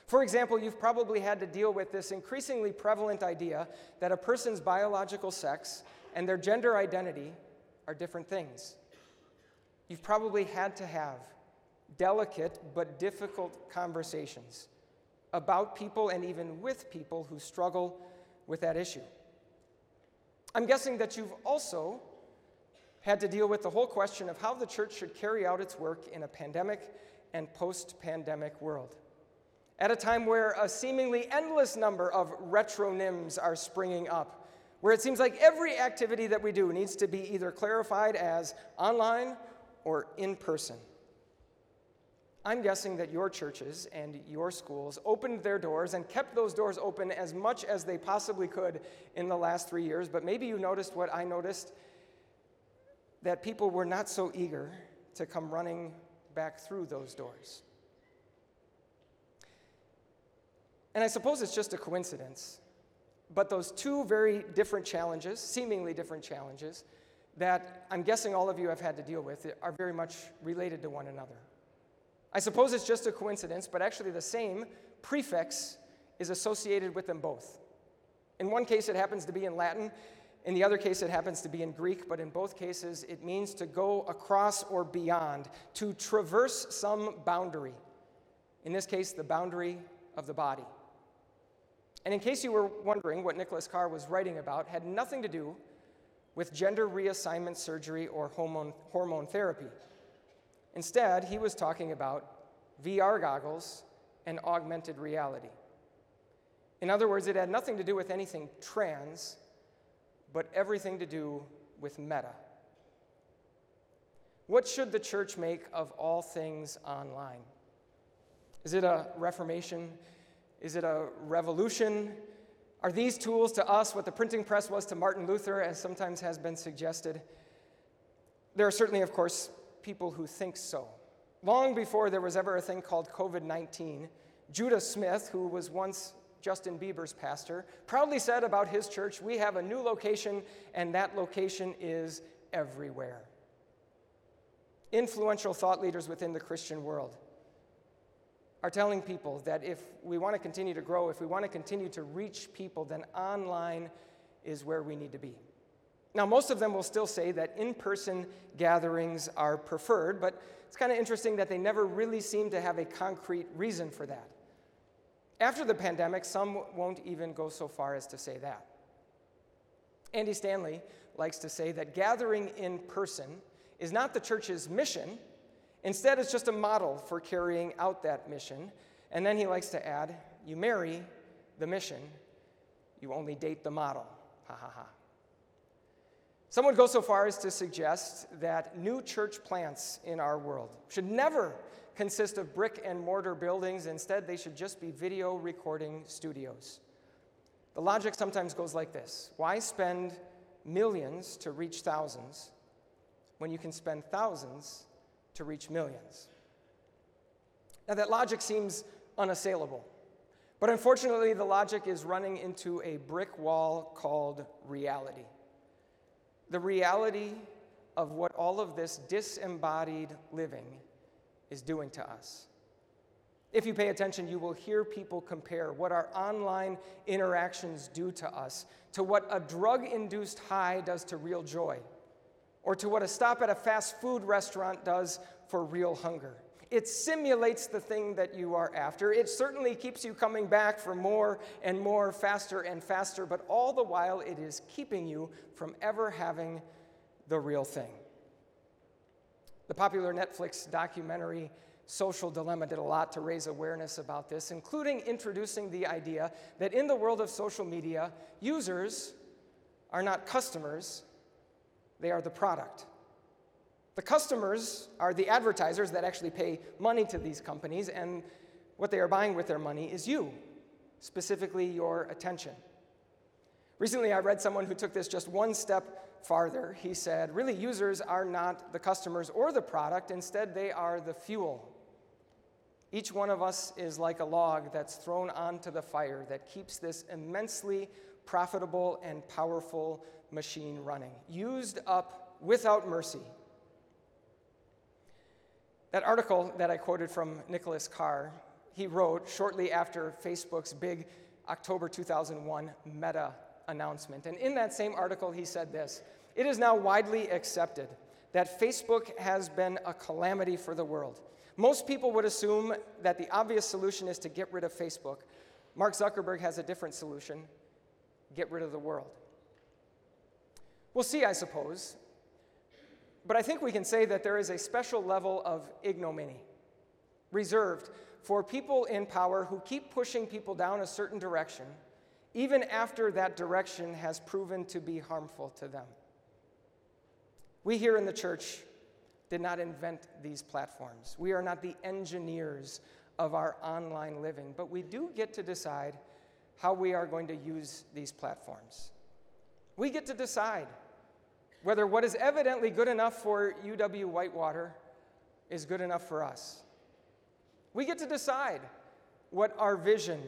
Speaker 1: For example, you've probably had to deal with this increasingly prevalent idea that a person's biological sex and their gender identity are different things. You've probably had to have delicate but difficult conversations about people and even with people who struggle with that issue. I'm guessing that you've also had to deal with the whole question of how the church should carry out its work in a pandemic and post pandemic world. At a time where a seemingly endless number of retronyms are springing up, where it seems like every activity that we do needs to be either clarified as online or in person. I'm guessing that your churches and your schools opened their doors and kept those doors open as much as they possibly could in the last three years, but maybe you noticed what I noticed that people were not so eager to come running back through those doors. And I suppose it's just a coincidence, but those two very different challenges, seemingly different challenges, that I'm guessing all of you have had to deal with are very much related to one another. I suppose it's just a coincidence, but actually the same prefix is associated with them both. In one case, it happens to be in Latin. In the other case, it happens to be in Greek, but in both cases, it means to go across or beyond, to traverse some boundary. In this case, the boundary of the body. And in case you were wondering what Nicholas Carr was writing about, had nothing to do with gender reassignment surgery or hormone, hormone therapy. Instead, he was talking about VR goggles and augmented reality. In other words, it had nothing to do with anything trans, but everything to do with meta. What should the church make of all things online? Is it a reformation? Is it a revolution? Are these tools to us what the printing press was to Martin Luther, as sometimes has been suggested? There are certainly, of course, people who think so. Long before there was ever a thing called COVID 19, Judah Smith, who was once Justin Bieber's pastor, proudly said about his church, We have a new location, and that location is everywhere. Influential thought leaders within the Christian world are telling people that if we want to continue to grow, if we want to continue to reach people, then online is where we need to be. Now, most of them will still say that in person gatherings are preferred, but it's kind of interesting that they never really seem to have a concrete reason for that. After the pandemic, some won't even go so far as to say that. Andy Stanley likes to say that gathering in person is not the church's mission, instead, it's just a model for carrying out that mission. And then he likes to add, You marry the mission, you only date the model. Ha ha ha. Some would go so far as to suggest that new church plants in our world should never consist of brick and mortar buildings. Instead, they should just be video recording studios. The logic sometimes goes like this Why spend millions to reach thousands when you can spend thousands to reach millions? Now, that logic seems unassailable. But unfortunately, the logic is running into a brick wall called reality the reality of what all of this disembodied living is doing to us. If you pay attention, you will hear people compare what our online interactions do to us to what a drug induced high does to real joy, or to what a stop at a fast food restaurant does for real hunger. It simulates the thing that you are after. It certainly keeps you coming back for more and more, faster and faster, but all the while it is keeping you from ever having the real thing. The popular Netflix documentary Social Dilemma did a lot to raise awareness about this, including introducing the idea that in the world of social media, users are not customers, they are the product. The customers are the advertisers that actually pay money to these companies, and what they are buying with their money is you, specifically your attention. Recently, I read someone who took this just one step farther. He said, Really, users are not the customers or the product, instead, they are the fuel. Each one of us is like a log that's thrown onto the fire that keeps this immensely profitable and powerful machine running, used up without mercy that article that I quoted from Nicholas Carr, he wrote shortly after Facebook's big October 2001 meta announcement. And in that same article, he said this It is now widely accepted that Facebook has been a calamity for the world. Most people would assume that the obvious solution is to get rid of Facebook. Mark Zuckerberg has a different solution get rid of the world. We'll see, I suppose, but I think we can say that there is a special level of ignominy reserved for people in power who keep pushing people down a certain direction, even after that direction has proven to be harmful to them. We here in the church did not invent these platforms. We are not the engineers of our online living, but we do get to decide how we are going to use these platforms. We get to decide whether what is evidently good enough for UW Whitewater is good enough for us. We get to decide what our vision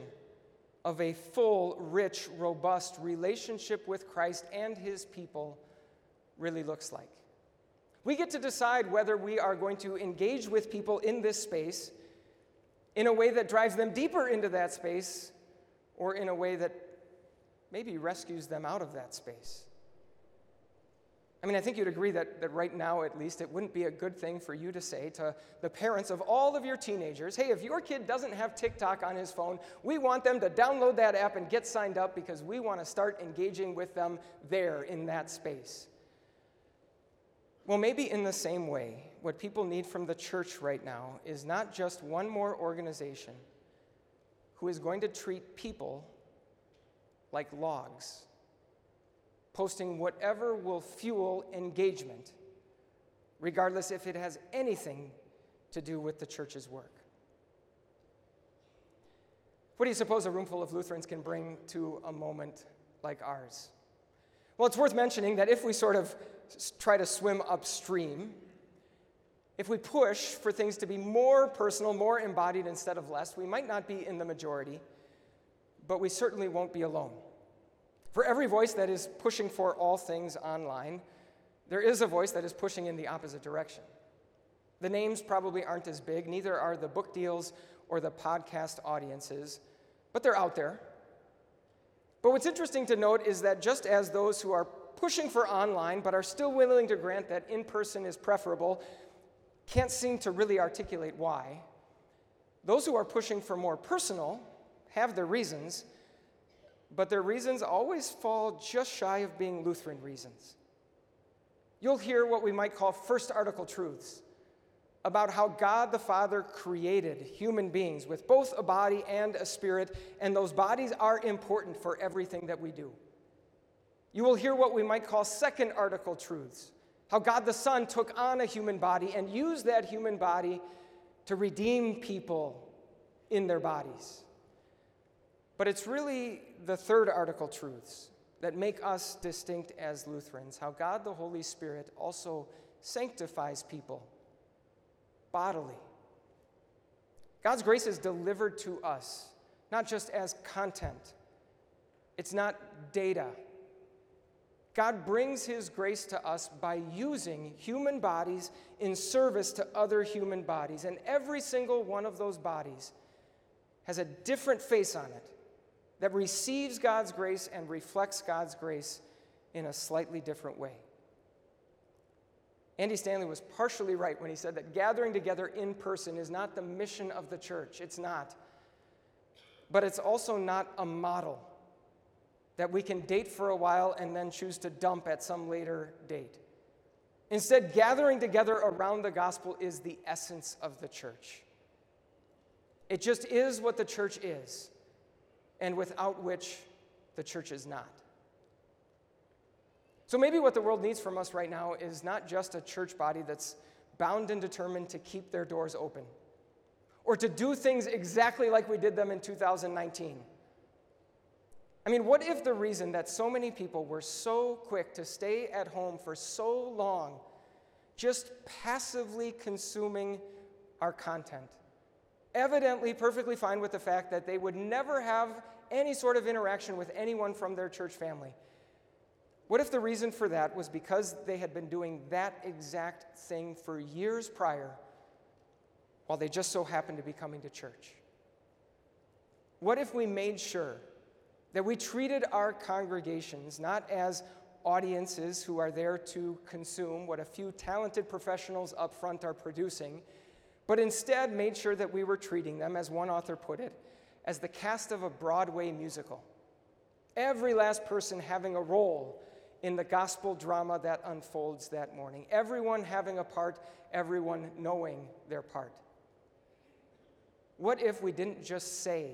Speaker 1: of a full, rich, robust relationship with Christ and his people really looks like. We get to decide whether we are going to engage with people in this space in a way that drives them deeper into that space or in a way that maybe rescues them out of that space. I mean, I think you'd agree that, that right now, at least, it wouldn't be a good thing for you to say to the parents of all of your teenagers hey, if your kid doesn't have TikTok on his phone, we want them to download that app and get signed up because we want to start engaging with them there in that space. Well, maybe in the same way, what people need from the church right now is not just one more organization who is going to treat people like logs posting whatever will fuel engagement, regardless if it has anything to do with the church's work. What do you suppose a room full of Lutherans can bring to a moment like ours? Well, it's worth mentioning that if we sort of try to swim upstream, if we push for things to be more personal, more embodied instead of less, we might not be in the majority, but we certainly won't be alone. For every voice that is pushing for all things online, there is a voice that is pushing in the opposite direction. The names probably aren't as big, neither are the book deals or the podcast audiences, but they're out there. But what's interesting to note is that just as those who are pushing for online but are still willing to grant that in person is preferable can't seem to really articulate why, those who are pushing for more personal have their reasons, but their reasons always fall just shy of being Lutheran reasons. You'll hear what we might call first article truths about how God the Father created human beings with both a body and a spirit, and those bodies are important for everything that we do. You will hear what we might call second article truths how God the Son took on a human body and used that human body to redeem people in their bodies. But it's really the third article truths that make us distinct as Lutherans how God the Holy Spirit also sanctifies people bodily. God's grace is delivered to us, not just as content, it's not data. God brings His grace to us by using human bodies in service to other human bodies. And every single one of those bodies has a different face on it that receives God's grace and reflects God's grace in a slightly different way. Andy Stanley was partially right when he said that gathering together in person is not the mission of the church. It's not. But it's also not a model that we can date for a while and then choose to dump at some later date. Instead, gathering together around the gospel is the essence of the church. It just is what the church is and without which the church is not. So maybe what the world needs from us right now is not just a church body that's bound and determined to keep their doors open or to do things exactly like we did them in 2019. I mean, what if the reason that so many people were so quick to stay at home for so long, just passively consuming our content, evidently perfectly fine with the fact that they would never have any sort of interaction with anyone from their church family. What if the reason for that was because they had been doing that exact thing for years prior while they just so happened to be coming to church? What if we made sure that we treated our congregations not as audiences who are there to consume what a few talented professionals up front are producing? But instead made sure that we were treating them, as one author put it, as the cast of a Broadway musical. Every last person having a role in the gospel drama that unfolds that morning. Everyone having a part, everyone knowing their part. What if we didn't just say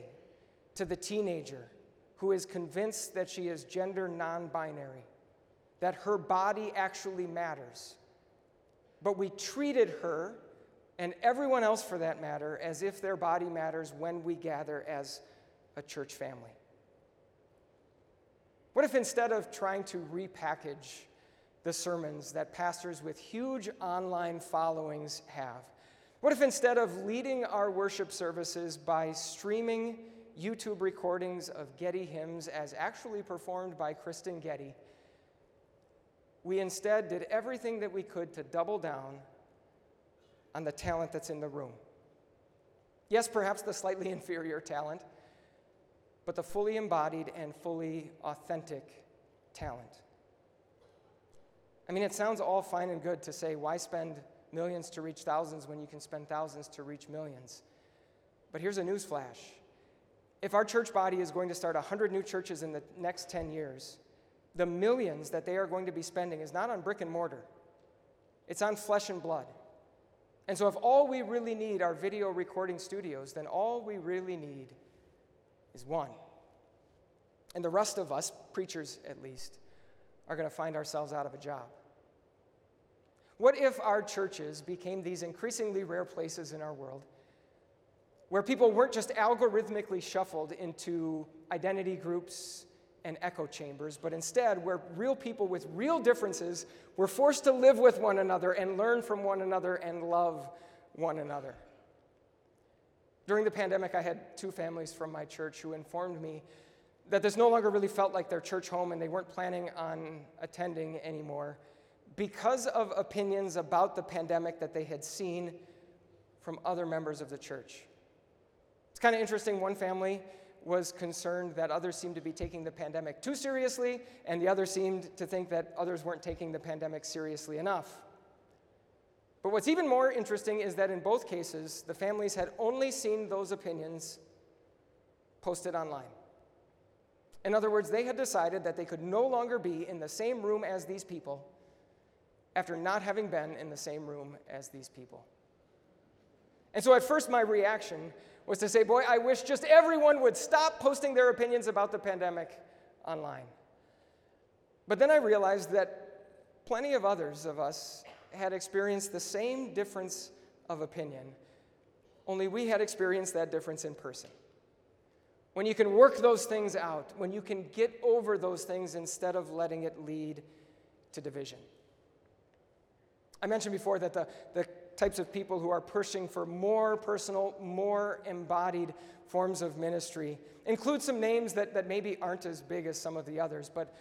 Speaker 1: to the teenager who is convinced that she is gender non binary, that her body actually matters, but we treated her and everyone else for that matter, as if their body matters when we gather as a church family? What if instead of trying to repackage the sermons that pastors with huge online followings have, what if instead of leading our worship services by streaming YouTube recordings of Getty hymns as actually performed by Kristyn Getty, we instead did everything that we could to double down on the talent that's in the room. Yes, perhaps the slightly inferior talent, but the fully embodied and fully authentic talent. I mean, it sounds all fine and good to say, why spend millions to reach thousands when you can spend thousands to reach millions? But here's a news flash. If our church body is going to start 100 new churches in the next 10 years, the millions that they are going to be spending is not on brick and mortar, it's on flesh and blood. And so, if all we really need are video recording studios, then all we really need is one. And the rest of us, preachers at least, are going to find ourselves out of a job. What if our churches became these increasingly rare places in our world where people weren't just algorithmically shuffled into identity groups and echo chambers, but instead where real people with real differences were forced to live with one another and learn from one another and love one another? During the pandemic, I had two families from my church who informed me that this no longer really felt like their church home and they weren't planning on attending anymore because of opinions about the pandemic that they had seen from other members of the church. It's kind of interesting. One family was concerned that others seemed to be taking the pandemic too seriously, and the other seemed to think that others weren't taking the pandemic seriously enough. But what's even more interesting is that in both cases, the families had only seen those opinions posted online. In other words, they had decided that they could no longer be in the same room as these people after not having been in the same room as these people. And so at first, my reaction was to say, Boy, I wish just everyone would stop posting their opinions about the pandemic online. But then I realized that plenty of others of us had experienced the same difference of opinion, only we had experienced that difference in person. When you can work those things out, when you can get over those things instead of letting it lead to division. I mentioned before that the, the types of people who are pushing for more personal, more embodied forms of ministry. Include some names that, that maybe aren't as big as some of the others, but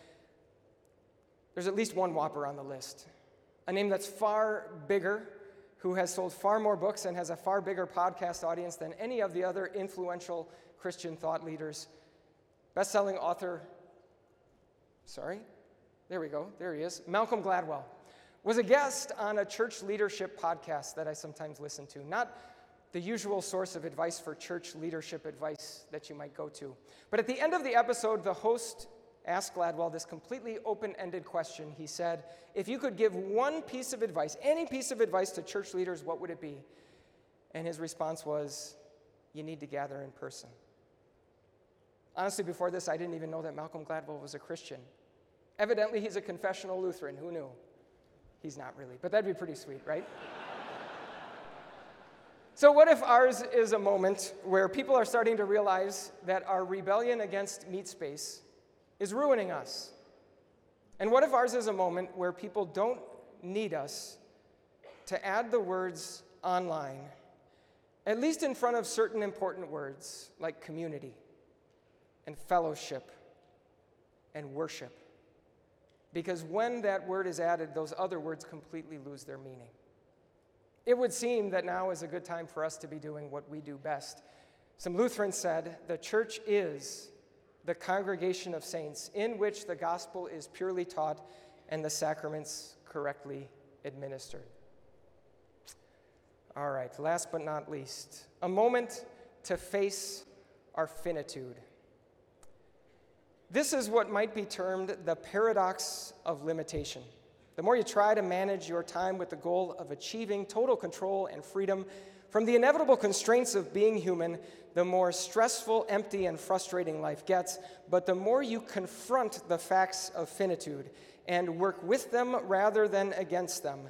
Speaker 1: there's at least one whopper on the list. A name that's far bigger, who has sold far more books and has a far bigger podcast audience than any of the other influential Christian thought leaders. Best selling author, sorry, there we go, there he is, Malcolm Gladwell, was a guest on a church leadership podcast that I sometimes listen to. Not the usual source of advice for church leadership advice that you might go to. But at the end of the episode, the host asked Gladwell this completely open ended question. He said, If you could give one piece of advice, any piece of advice to church leaders, what would it be? And his response was, You need to gather in person. Honestly, before this, I didn't even know that Malcolm Gladwell was a Christian. Evidently, he's a confessional Lutheran. Who knew? He's not really, but that'd be pretty sweet, right? So, what if ours is a moment where people are starting to realize that our rebellion against meat space is ruining us. And what if ours is a moment where people don't need us to add the words online, at least in front of certain important words like community and fellowship and worship? Because when that word is added, those other words completely lose their meaning. It would seem that now is a good time for us to be doing what we do best. Some Lutherans said the church is the congregation of saints, in which the gospel is purely taught and the sacraments correctly administered. All right, last but not least, a moment to face our finitude. This is what might be termed the paradox of limitation. The more you try to manage your time with the goal of achieving total control and freedom from the inevitable constraints of being human, the more stressful, empty, and frustrating life gets, but the more you confront the facts of finitude and work with them rather than against them,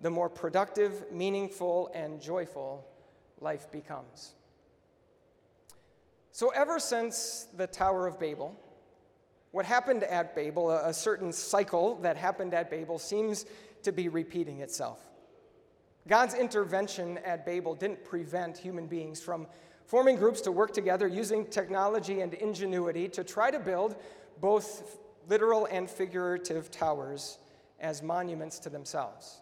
Speaker 1: the more productive, meaningful, and joyful life becomes. So, ever since the Tower of Babel, what happened at Babel, a, certain cycle that happened at Babel, seems to be repeating itself. God's intervention at Babel didn't prevent human beings from forming groups to work together using technology and ingenuity to try to build both literal and figurative towers as monuments to themselves.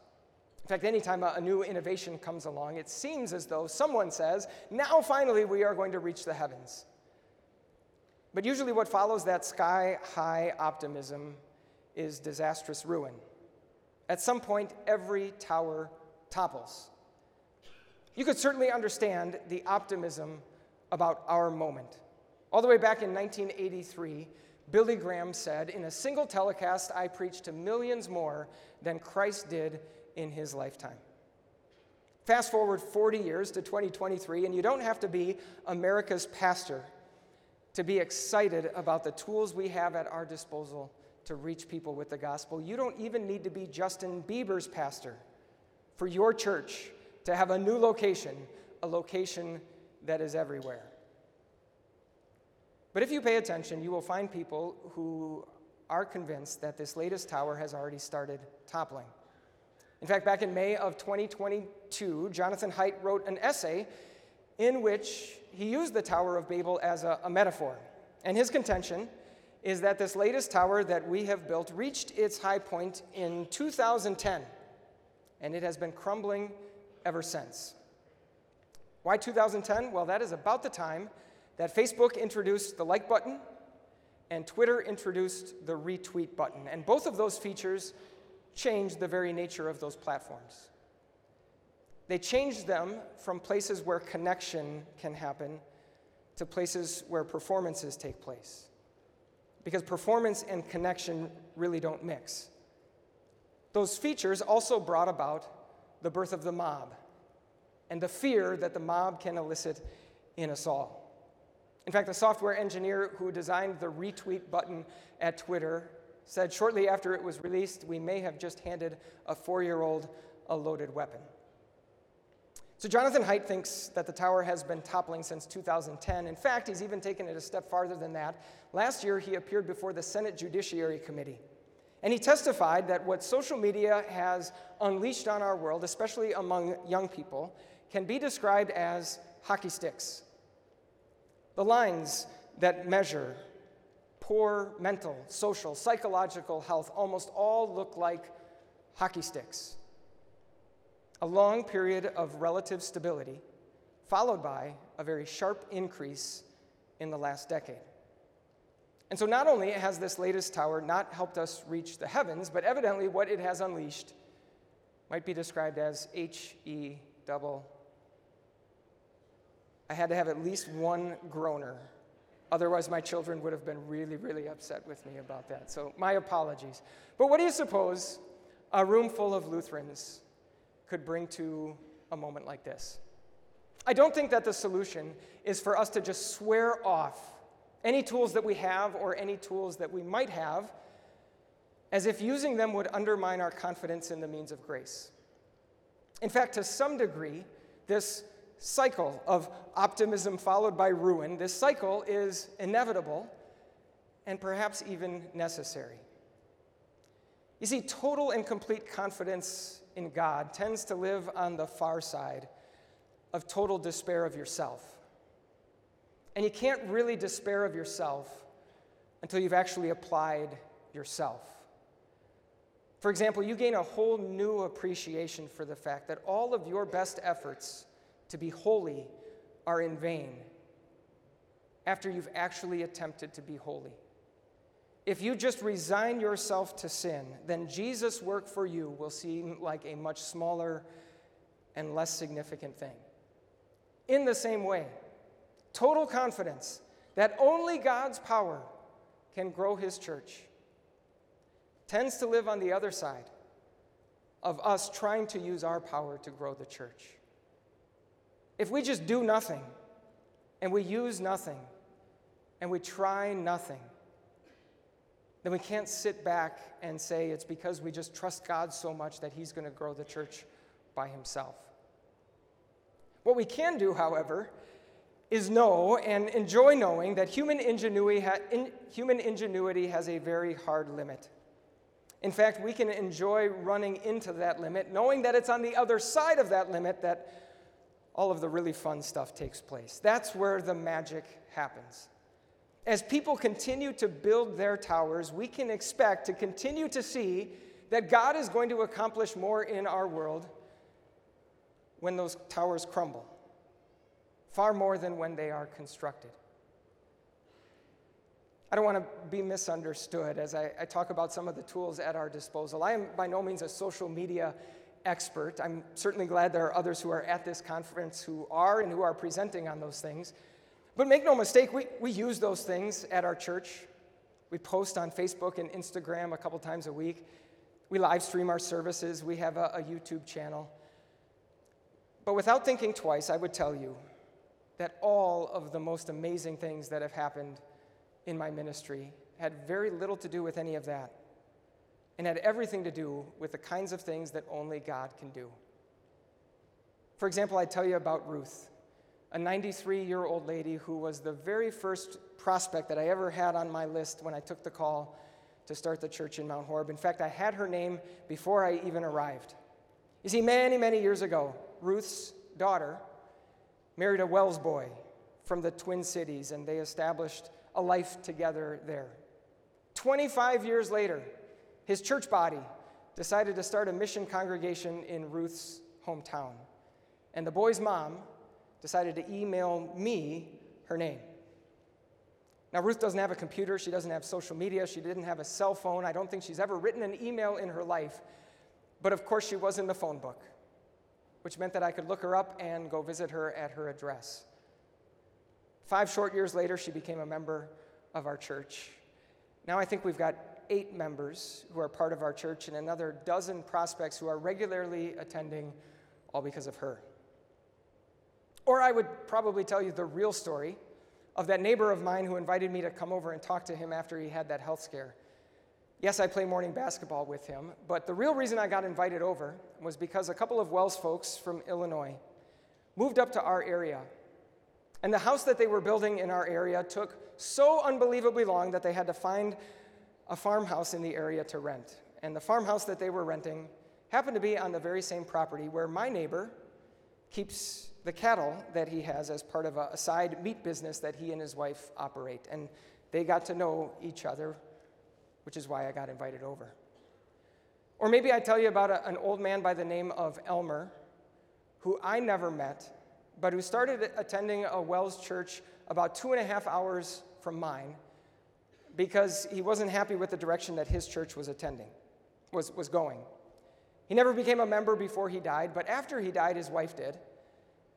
Speaker 1: In fact, anytime a, new innovation comes along, it seems as though someone says, now finally we are going to reach the heavens. But usually, what follows that sky high optimism is disastrous ruin. At some point, every tower topples. You could certainly understand the optimism about our moment. All the way back in 1983, Billy Graham said, In a single telecast, I preached to millions more than Christ did in his lifetime. Fast forward 40 years to 2023, and you don't have to be America's pastor to be excited about the tools we have at our disposal to reach people with the gospel. You don't even need to be Justin Bieber's pastor for your church to have a new location, a location that is everywhere. But if you pay attention, you will find people who are convinced that this latest tower has already started toppling. In fact, back in May of 2022, Jonathan Haidt wrote an essay in which he used the Tower of Babel as a, a metaphor. And his contention is that this latest tower that we have built reached its high point in 2010, and it has been crumbling ever since. Why 2010? Well, that is about the time that Facebook introduced the like button and Twitter introduced the retweet button. And both of those features changed the very nature of those platforms. They changed them from places where connection can happen to places where performances take place. Because performance and connection really don't mix. Those features also brought about the birth of the mob and the fear that the mob can elicit in us all. In fact, the software engineer who designed the retweet button at Twitter said shortly after it was released, we may have just handed a four year old a loaded weapon. So, Jonathan Haidt thinks that the tower has been toppling since 2010. In fact, he's even taken it a step farther than that. Last year, he appeared before the Senate Judiciary Committee. And he testified that what social media has unleashed on our world, especially among young people, can be described as hockey sticks. The lines that measure poor mental, social, psychological health almost all look like hockey sticks. A long period of relative stability, followed by a very sharp increase in the last decade. And so, not only has this latest tower not helped us reach the heavens, but evidently what it has unleashed might be described as H E double. I had to have at least one groaner Otherwise, my children would have been really, really upset with me about that. So, my apologies. But what do you suppose a room full of Lutherans could bring to a moment like this? I don't think that the solution is for us to just swear off any tools that we have or any tools that we might have as if using them would undermine our confidence in the means of grace. In fact, to some degree, this cycle of optimism followed by ruin, this cycle is inevitable and perhaps even necessary. You see, total and complete confidence in God tends to live on the far side of total despair of yourself. And you can't really despair of yourself until you've actually applied yourself. For example, you gain a whole new appreciation for the fact that all of your best efforts to be holy are in vain after you've actually attempted to be holy. If you just resign yourself to sin, then Jesus' work for you will seem like a much smaller and less significant thing. In the same way, total confidence that only God's power can grow his church tends to live on the other side of us trying to use our power to grow the church. If we just do nothing and we use nothing and we try nothing, then we can't sit back and say it's because we just trust God so much that He's going to grow the church by Himself. What we can do, however, is know and enjoy knowing that human ingenuity, ha- in, human ingenuity has a very hard limit. In fact, we can enjoy running into that limit, knowing that it's on the other side of that limit that all of the really fun stuff takes place. That's where the magic happens. As people continue to build their towers, we can expect to continue to see that God is going to accomplish more in our world when those towers crumble, far more than when they are constructed. I don't want to be misunderstood as I, I, talk about some of the tools at our disposal. I am by no means a social media expert. I'm certainly glad there are others who are at this conference who are and who are presenting on those things. But make no mistake, we, we use those things at our church. We post on Facebook and Instagram a couple times a week. We live stream our services. We have a, a YouTube channel. But without thinking twice, I would tell you that all of the most amazing things that have happened in my ministry had very little to do with any of that and had everything to do with the kinds of things that only God can do. For example, I tell you about Ruth, a 93 year old lady who was the very first prospect that I ever had on my list when I took the call to start the church in Mount Horeb. In fact, I had her name before I even arrived. You see, many, many years ago, Ruth's daughter married a WELS boy from the Twin Cities, and they established a life together there. 25 years later, his church body decided to start a mission congregation in Ruth's hometown. And the boy's mom decided to email me her name. Now, Ruth doesn't have a computer, she doesn't have social media, she didn't have a cell phone. I don't think she's ever written an email in her life. But of course, she was in the phone book, which meant that I could look her up and go visit her at her address. Five short years later, she became a member of our church. Now I think we've got eight members who are part of our church and another dozen prospects who are regularly attending, all because of her. Or I would probably tell you the real story of that neighbor of mine who invited me to come over and talk to him after he had that health scare. Yes, I play morning basketball with him, but the real reason I got invited over was because a couple of WELS folks from Illinois moved up to our area. And the house that they were building in our area took so unbelievably long that they had to find a farmhouse in the area to rent. And the farmhouse that they were renting happened to be on the very same property where my neighbor keeps the cattle that he has as part of a, side meat business that he and his wife operate. And they got to know each other, which is why I got invited over. Or maybe I tell you about a, an old man by the name of Elmer, who I never met, but who started attending a WELS church about two and a half hours from mine because he wasn't happy with the direction that his church was attending, was, was going. He never became a member before he died, but after he died, his wife did,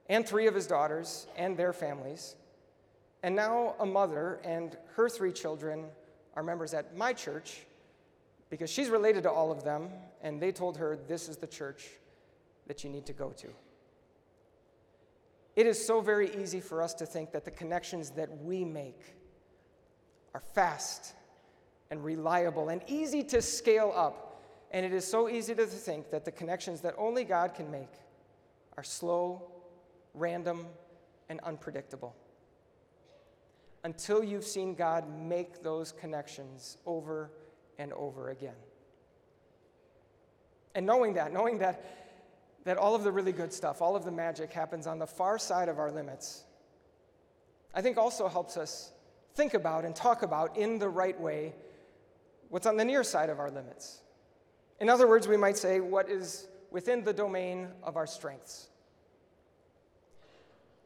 Speaker 1: and three of his daughters and their families. And now a mother and her three children are members at my church because she's related to all of them, and they told her this is the church that you need to go to. It is so very easy for us to think that the connections that we make are fast and reliable and easy to scale up. And it is so easy to think that the connections that only God can make are slow, random, and unpredictable. Until you've seen God make those connections over and over again. And knowing that, knowing that, that all of the really good stuff, all of the magic happens on the far side of our limits, I think also helps us think about and talk about in the right way what's on the near side of our limits. In other words, we might say what is within the domain of our strengths.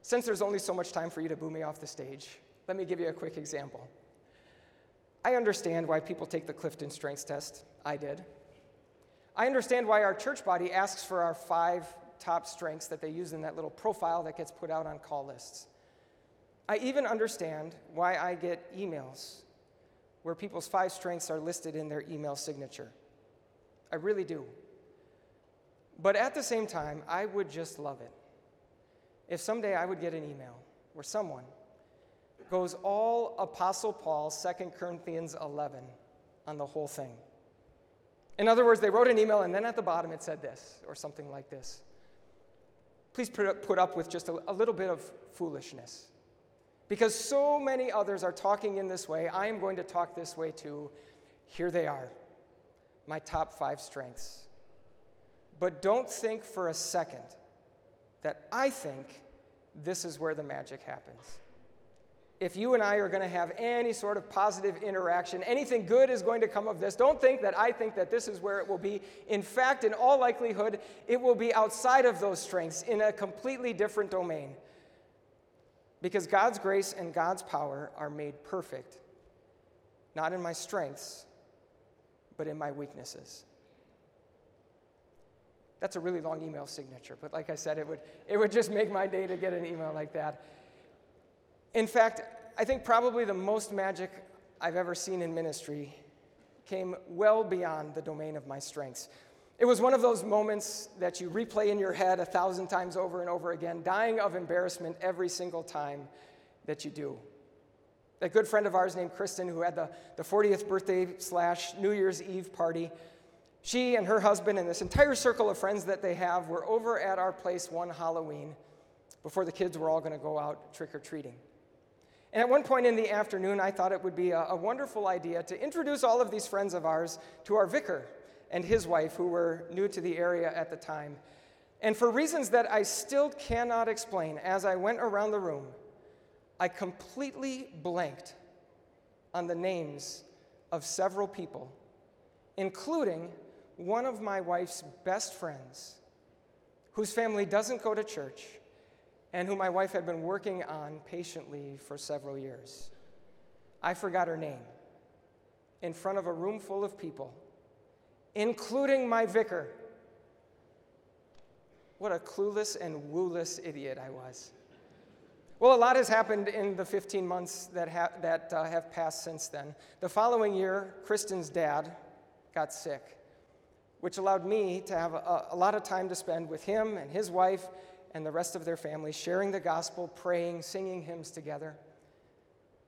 Speaker 1: Since there's only so much time for you to boo me off the stage, let me give you a quick example. I understand why people take the Clifton Strengths Test. I did. I understand why our church body asks for our five top strengths that they use in that little profile that gets put out on call lists. I even understand why I get emails where people's five strengths are listed in their email signature. I really do. But at the same time, I would just love it if someday I would get an email where someone goes all Apostle Paul, 2 Corinthians 11, on the whole thing. In other words, they wrote an email and then at the bottom it said this, or something like this. Please put up with just a, little bit of foolishness. Because so many others are talking in this way, I am going to talk this way too. Here they are, my top five strengths. But don't think for a second that I think this is where the magic happens. If you and I are going to have any sort of positive interaction, anything good is going to come of this. Don't think that I think that this is where it will be. In fact, in all likelihood, it will be outside of those strengths in a completely different domain. Because God's grace and God's power are made perfect, not in my strengths, but in my weaknesses. That's a really long email signature, but like I said, it would, it would just make my day to get an email like that. In fact, I think probably the most magic I've ever seen in ministry came well beyond the domain of my strengths. It was one of those moments that you replay in your head a thousand times over and over again, dying of embarrassment every single time that you do. A good friend of ours named Kristen, who had the, the 40th birthday slash New Year's Eve party, she and her husband and this entire circle of friends that they have were over at our place one Halloween before the kids were all going to go out trick or treating. And at one point in the afternoon, I thought it would be a, a, wonderful idea to introduce all of these friends of ours to our vicar and his wife, who were new to the area at the time. And for reasons that I still cannot explain, as I went around the room, I completely blanked on the names of several people, including one of my wife's best friends, whose family doesn't go to church and who my wife had been working on patiently for several years. I forgot her name in front of a room full of people, including my vicar. What a clueless and wooless idiot I was. Well, a lot has happened in the 15 months that, ha- that uh, have passed since then. The following year, Kristen's dad got sick which allowed me to have a, a, lot of time to spend with him and his wife and the rest of their family, sharing the gospel, praying, singing hymns together.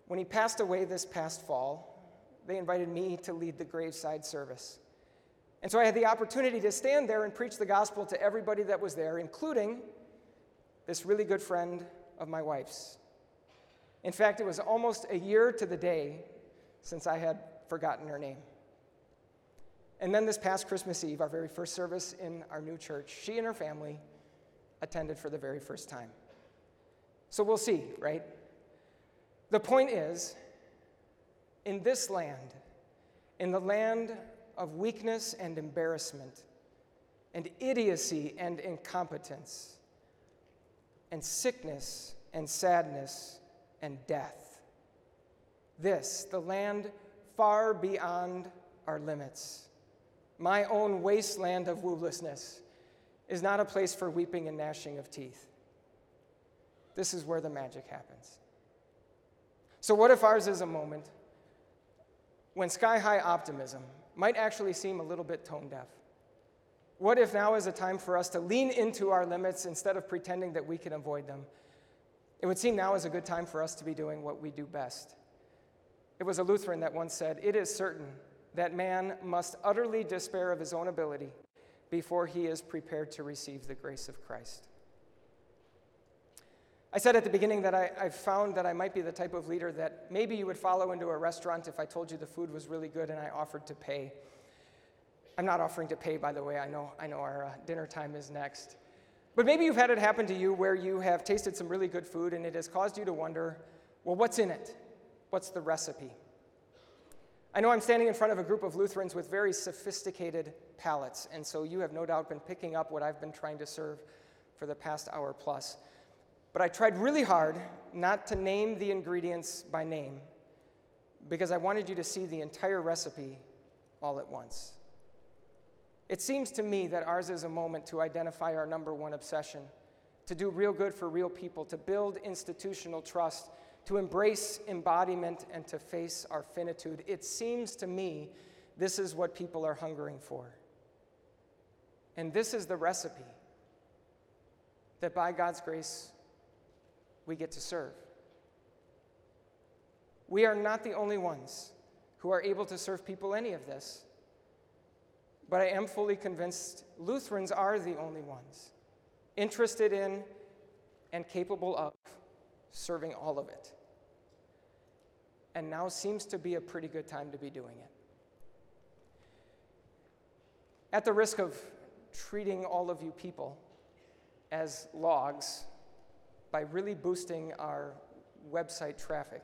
Speaker 1: When he passed away this past fall, they invited me to lead the graveside service. And so I had the opportunity to stand there and preach the gospel to everybody that was there, including this really good friend of my wife's. In fact, it was almost a year to the day since I had forgotten her name. And then this past Christmas Eve, our very first service in our new church, she and her family attended for the very first time. So we'll see, right? The point is, in this land, in the land of weakness and embarrassment, and idiocy and incompetence, and sickness and sadness and death. This, the land far beyond our limits my own wasteland of woolessness, is not a place for weeping and gnashing of teeth. This is where the magic happens. So, what if ours is a moment when sky high optimism might actually seem a little bit tone deaf? What if now is a time for us to lean into our limits instead of pretending that we can avoid them? It would seem now is a good time for us to be doing what we do best. It was a Lutheran that once said, It is certain that man must utterly despair of his own ability before he is prepared to receive the grace of Christ. I said at the beginning that I, I, found that I might be the type of leader that maybe you would follow into a restaurant if I told you the food was really good and I offered to pay. I'm not offering to pay, by the way. I know, I know our uh, dinner time is next. But maybe you've had it happen to you where you have tasted some really good food and it has caused you to wonder well, what's in it? What's the recipe? I know I'm standing in front of a group of Lutherans with very sophisticated palates, and so you have no doubt been picking up what I've been trying to serve for the past hour plus. But I tried really hard not to name the ingredients by name because I wanted you to see the entire recipe all at once. It seems to me that ours is a moment to identify our number one obsession, to do real good for real people, to build institutional trust to embrace embodiment and to face our finitude. It seems to me this is what people are hungering for. And this is the recipe that by God's grace we get to serve. We are not the only ones who are able to serve people any of this. But I am fully convinced Lutherans are the only ones interested in and capable of serving all of it. And now seems to be a pretty good time to be doing it. At the risk of treating all of you people as logs by really boosting our website traffic.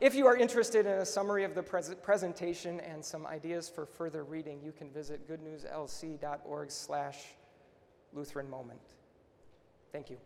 Speaker 1: If you are interested in a summary of the pres- presentation and some ideas for further reading, you can visit goodnewslc.org slash Lutheran Moment. Thank you.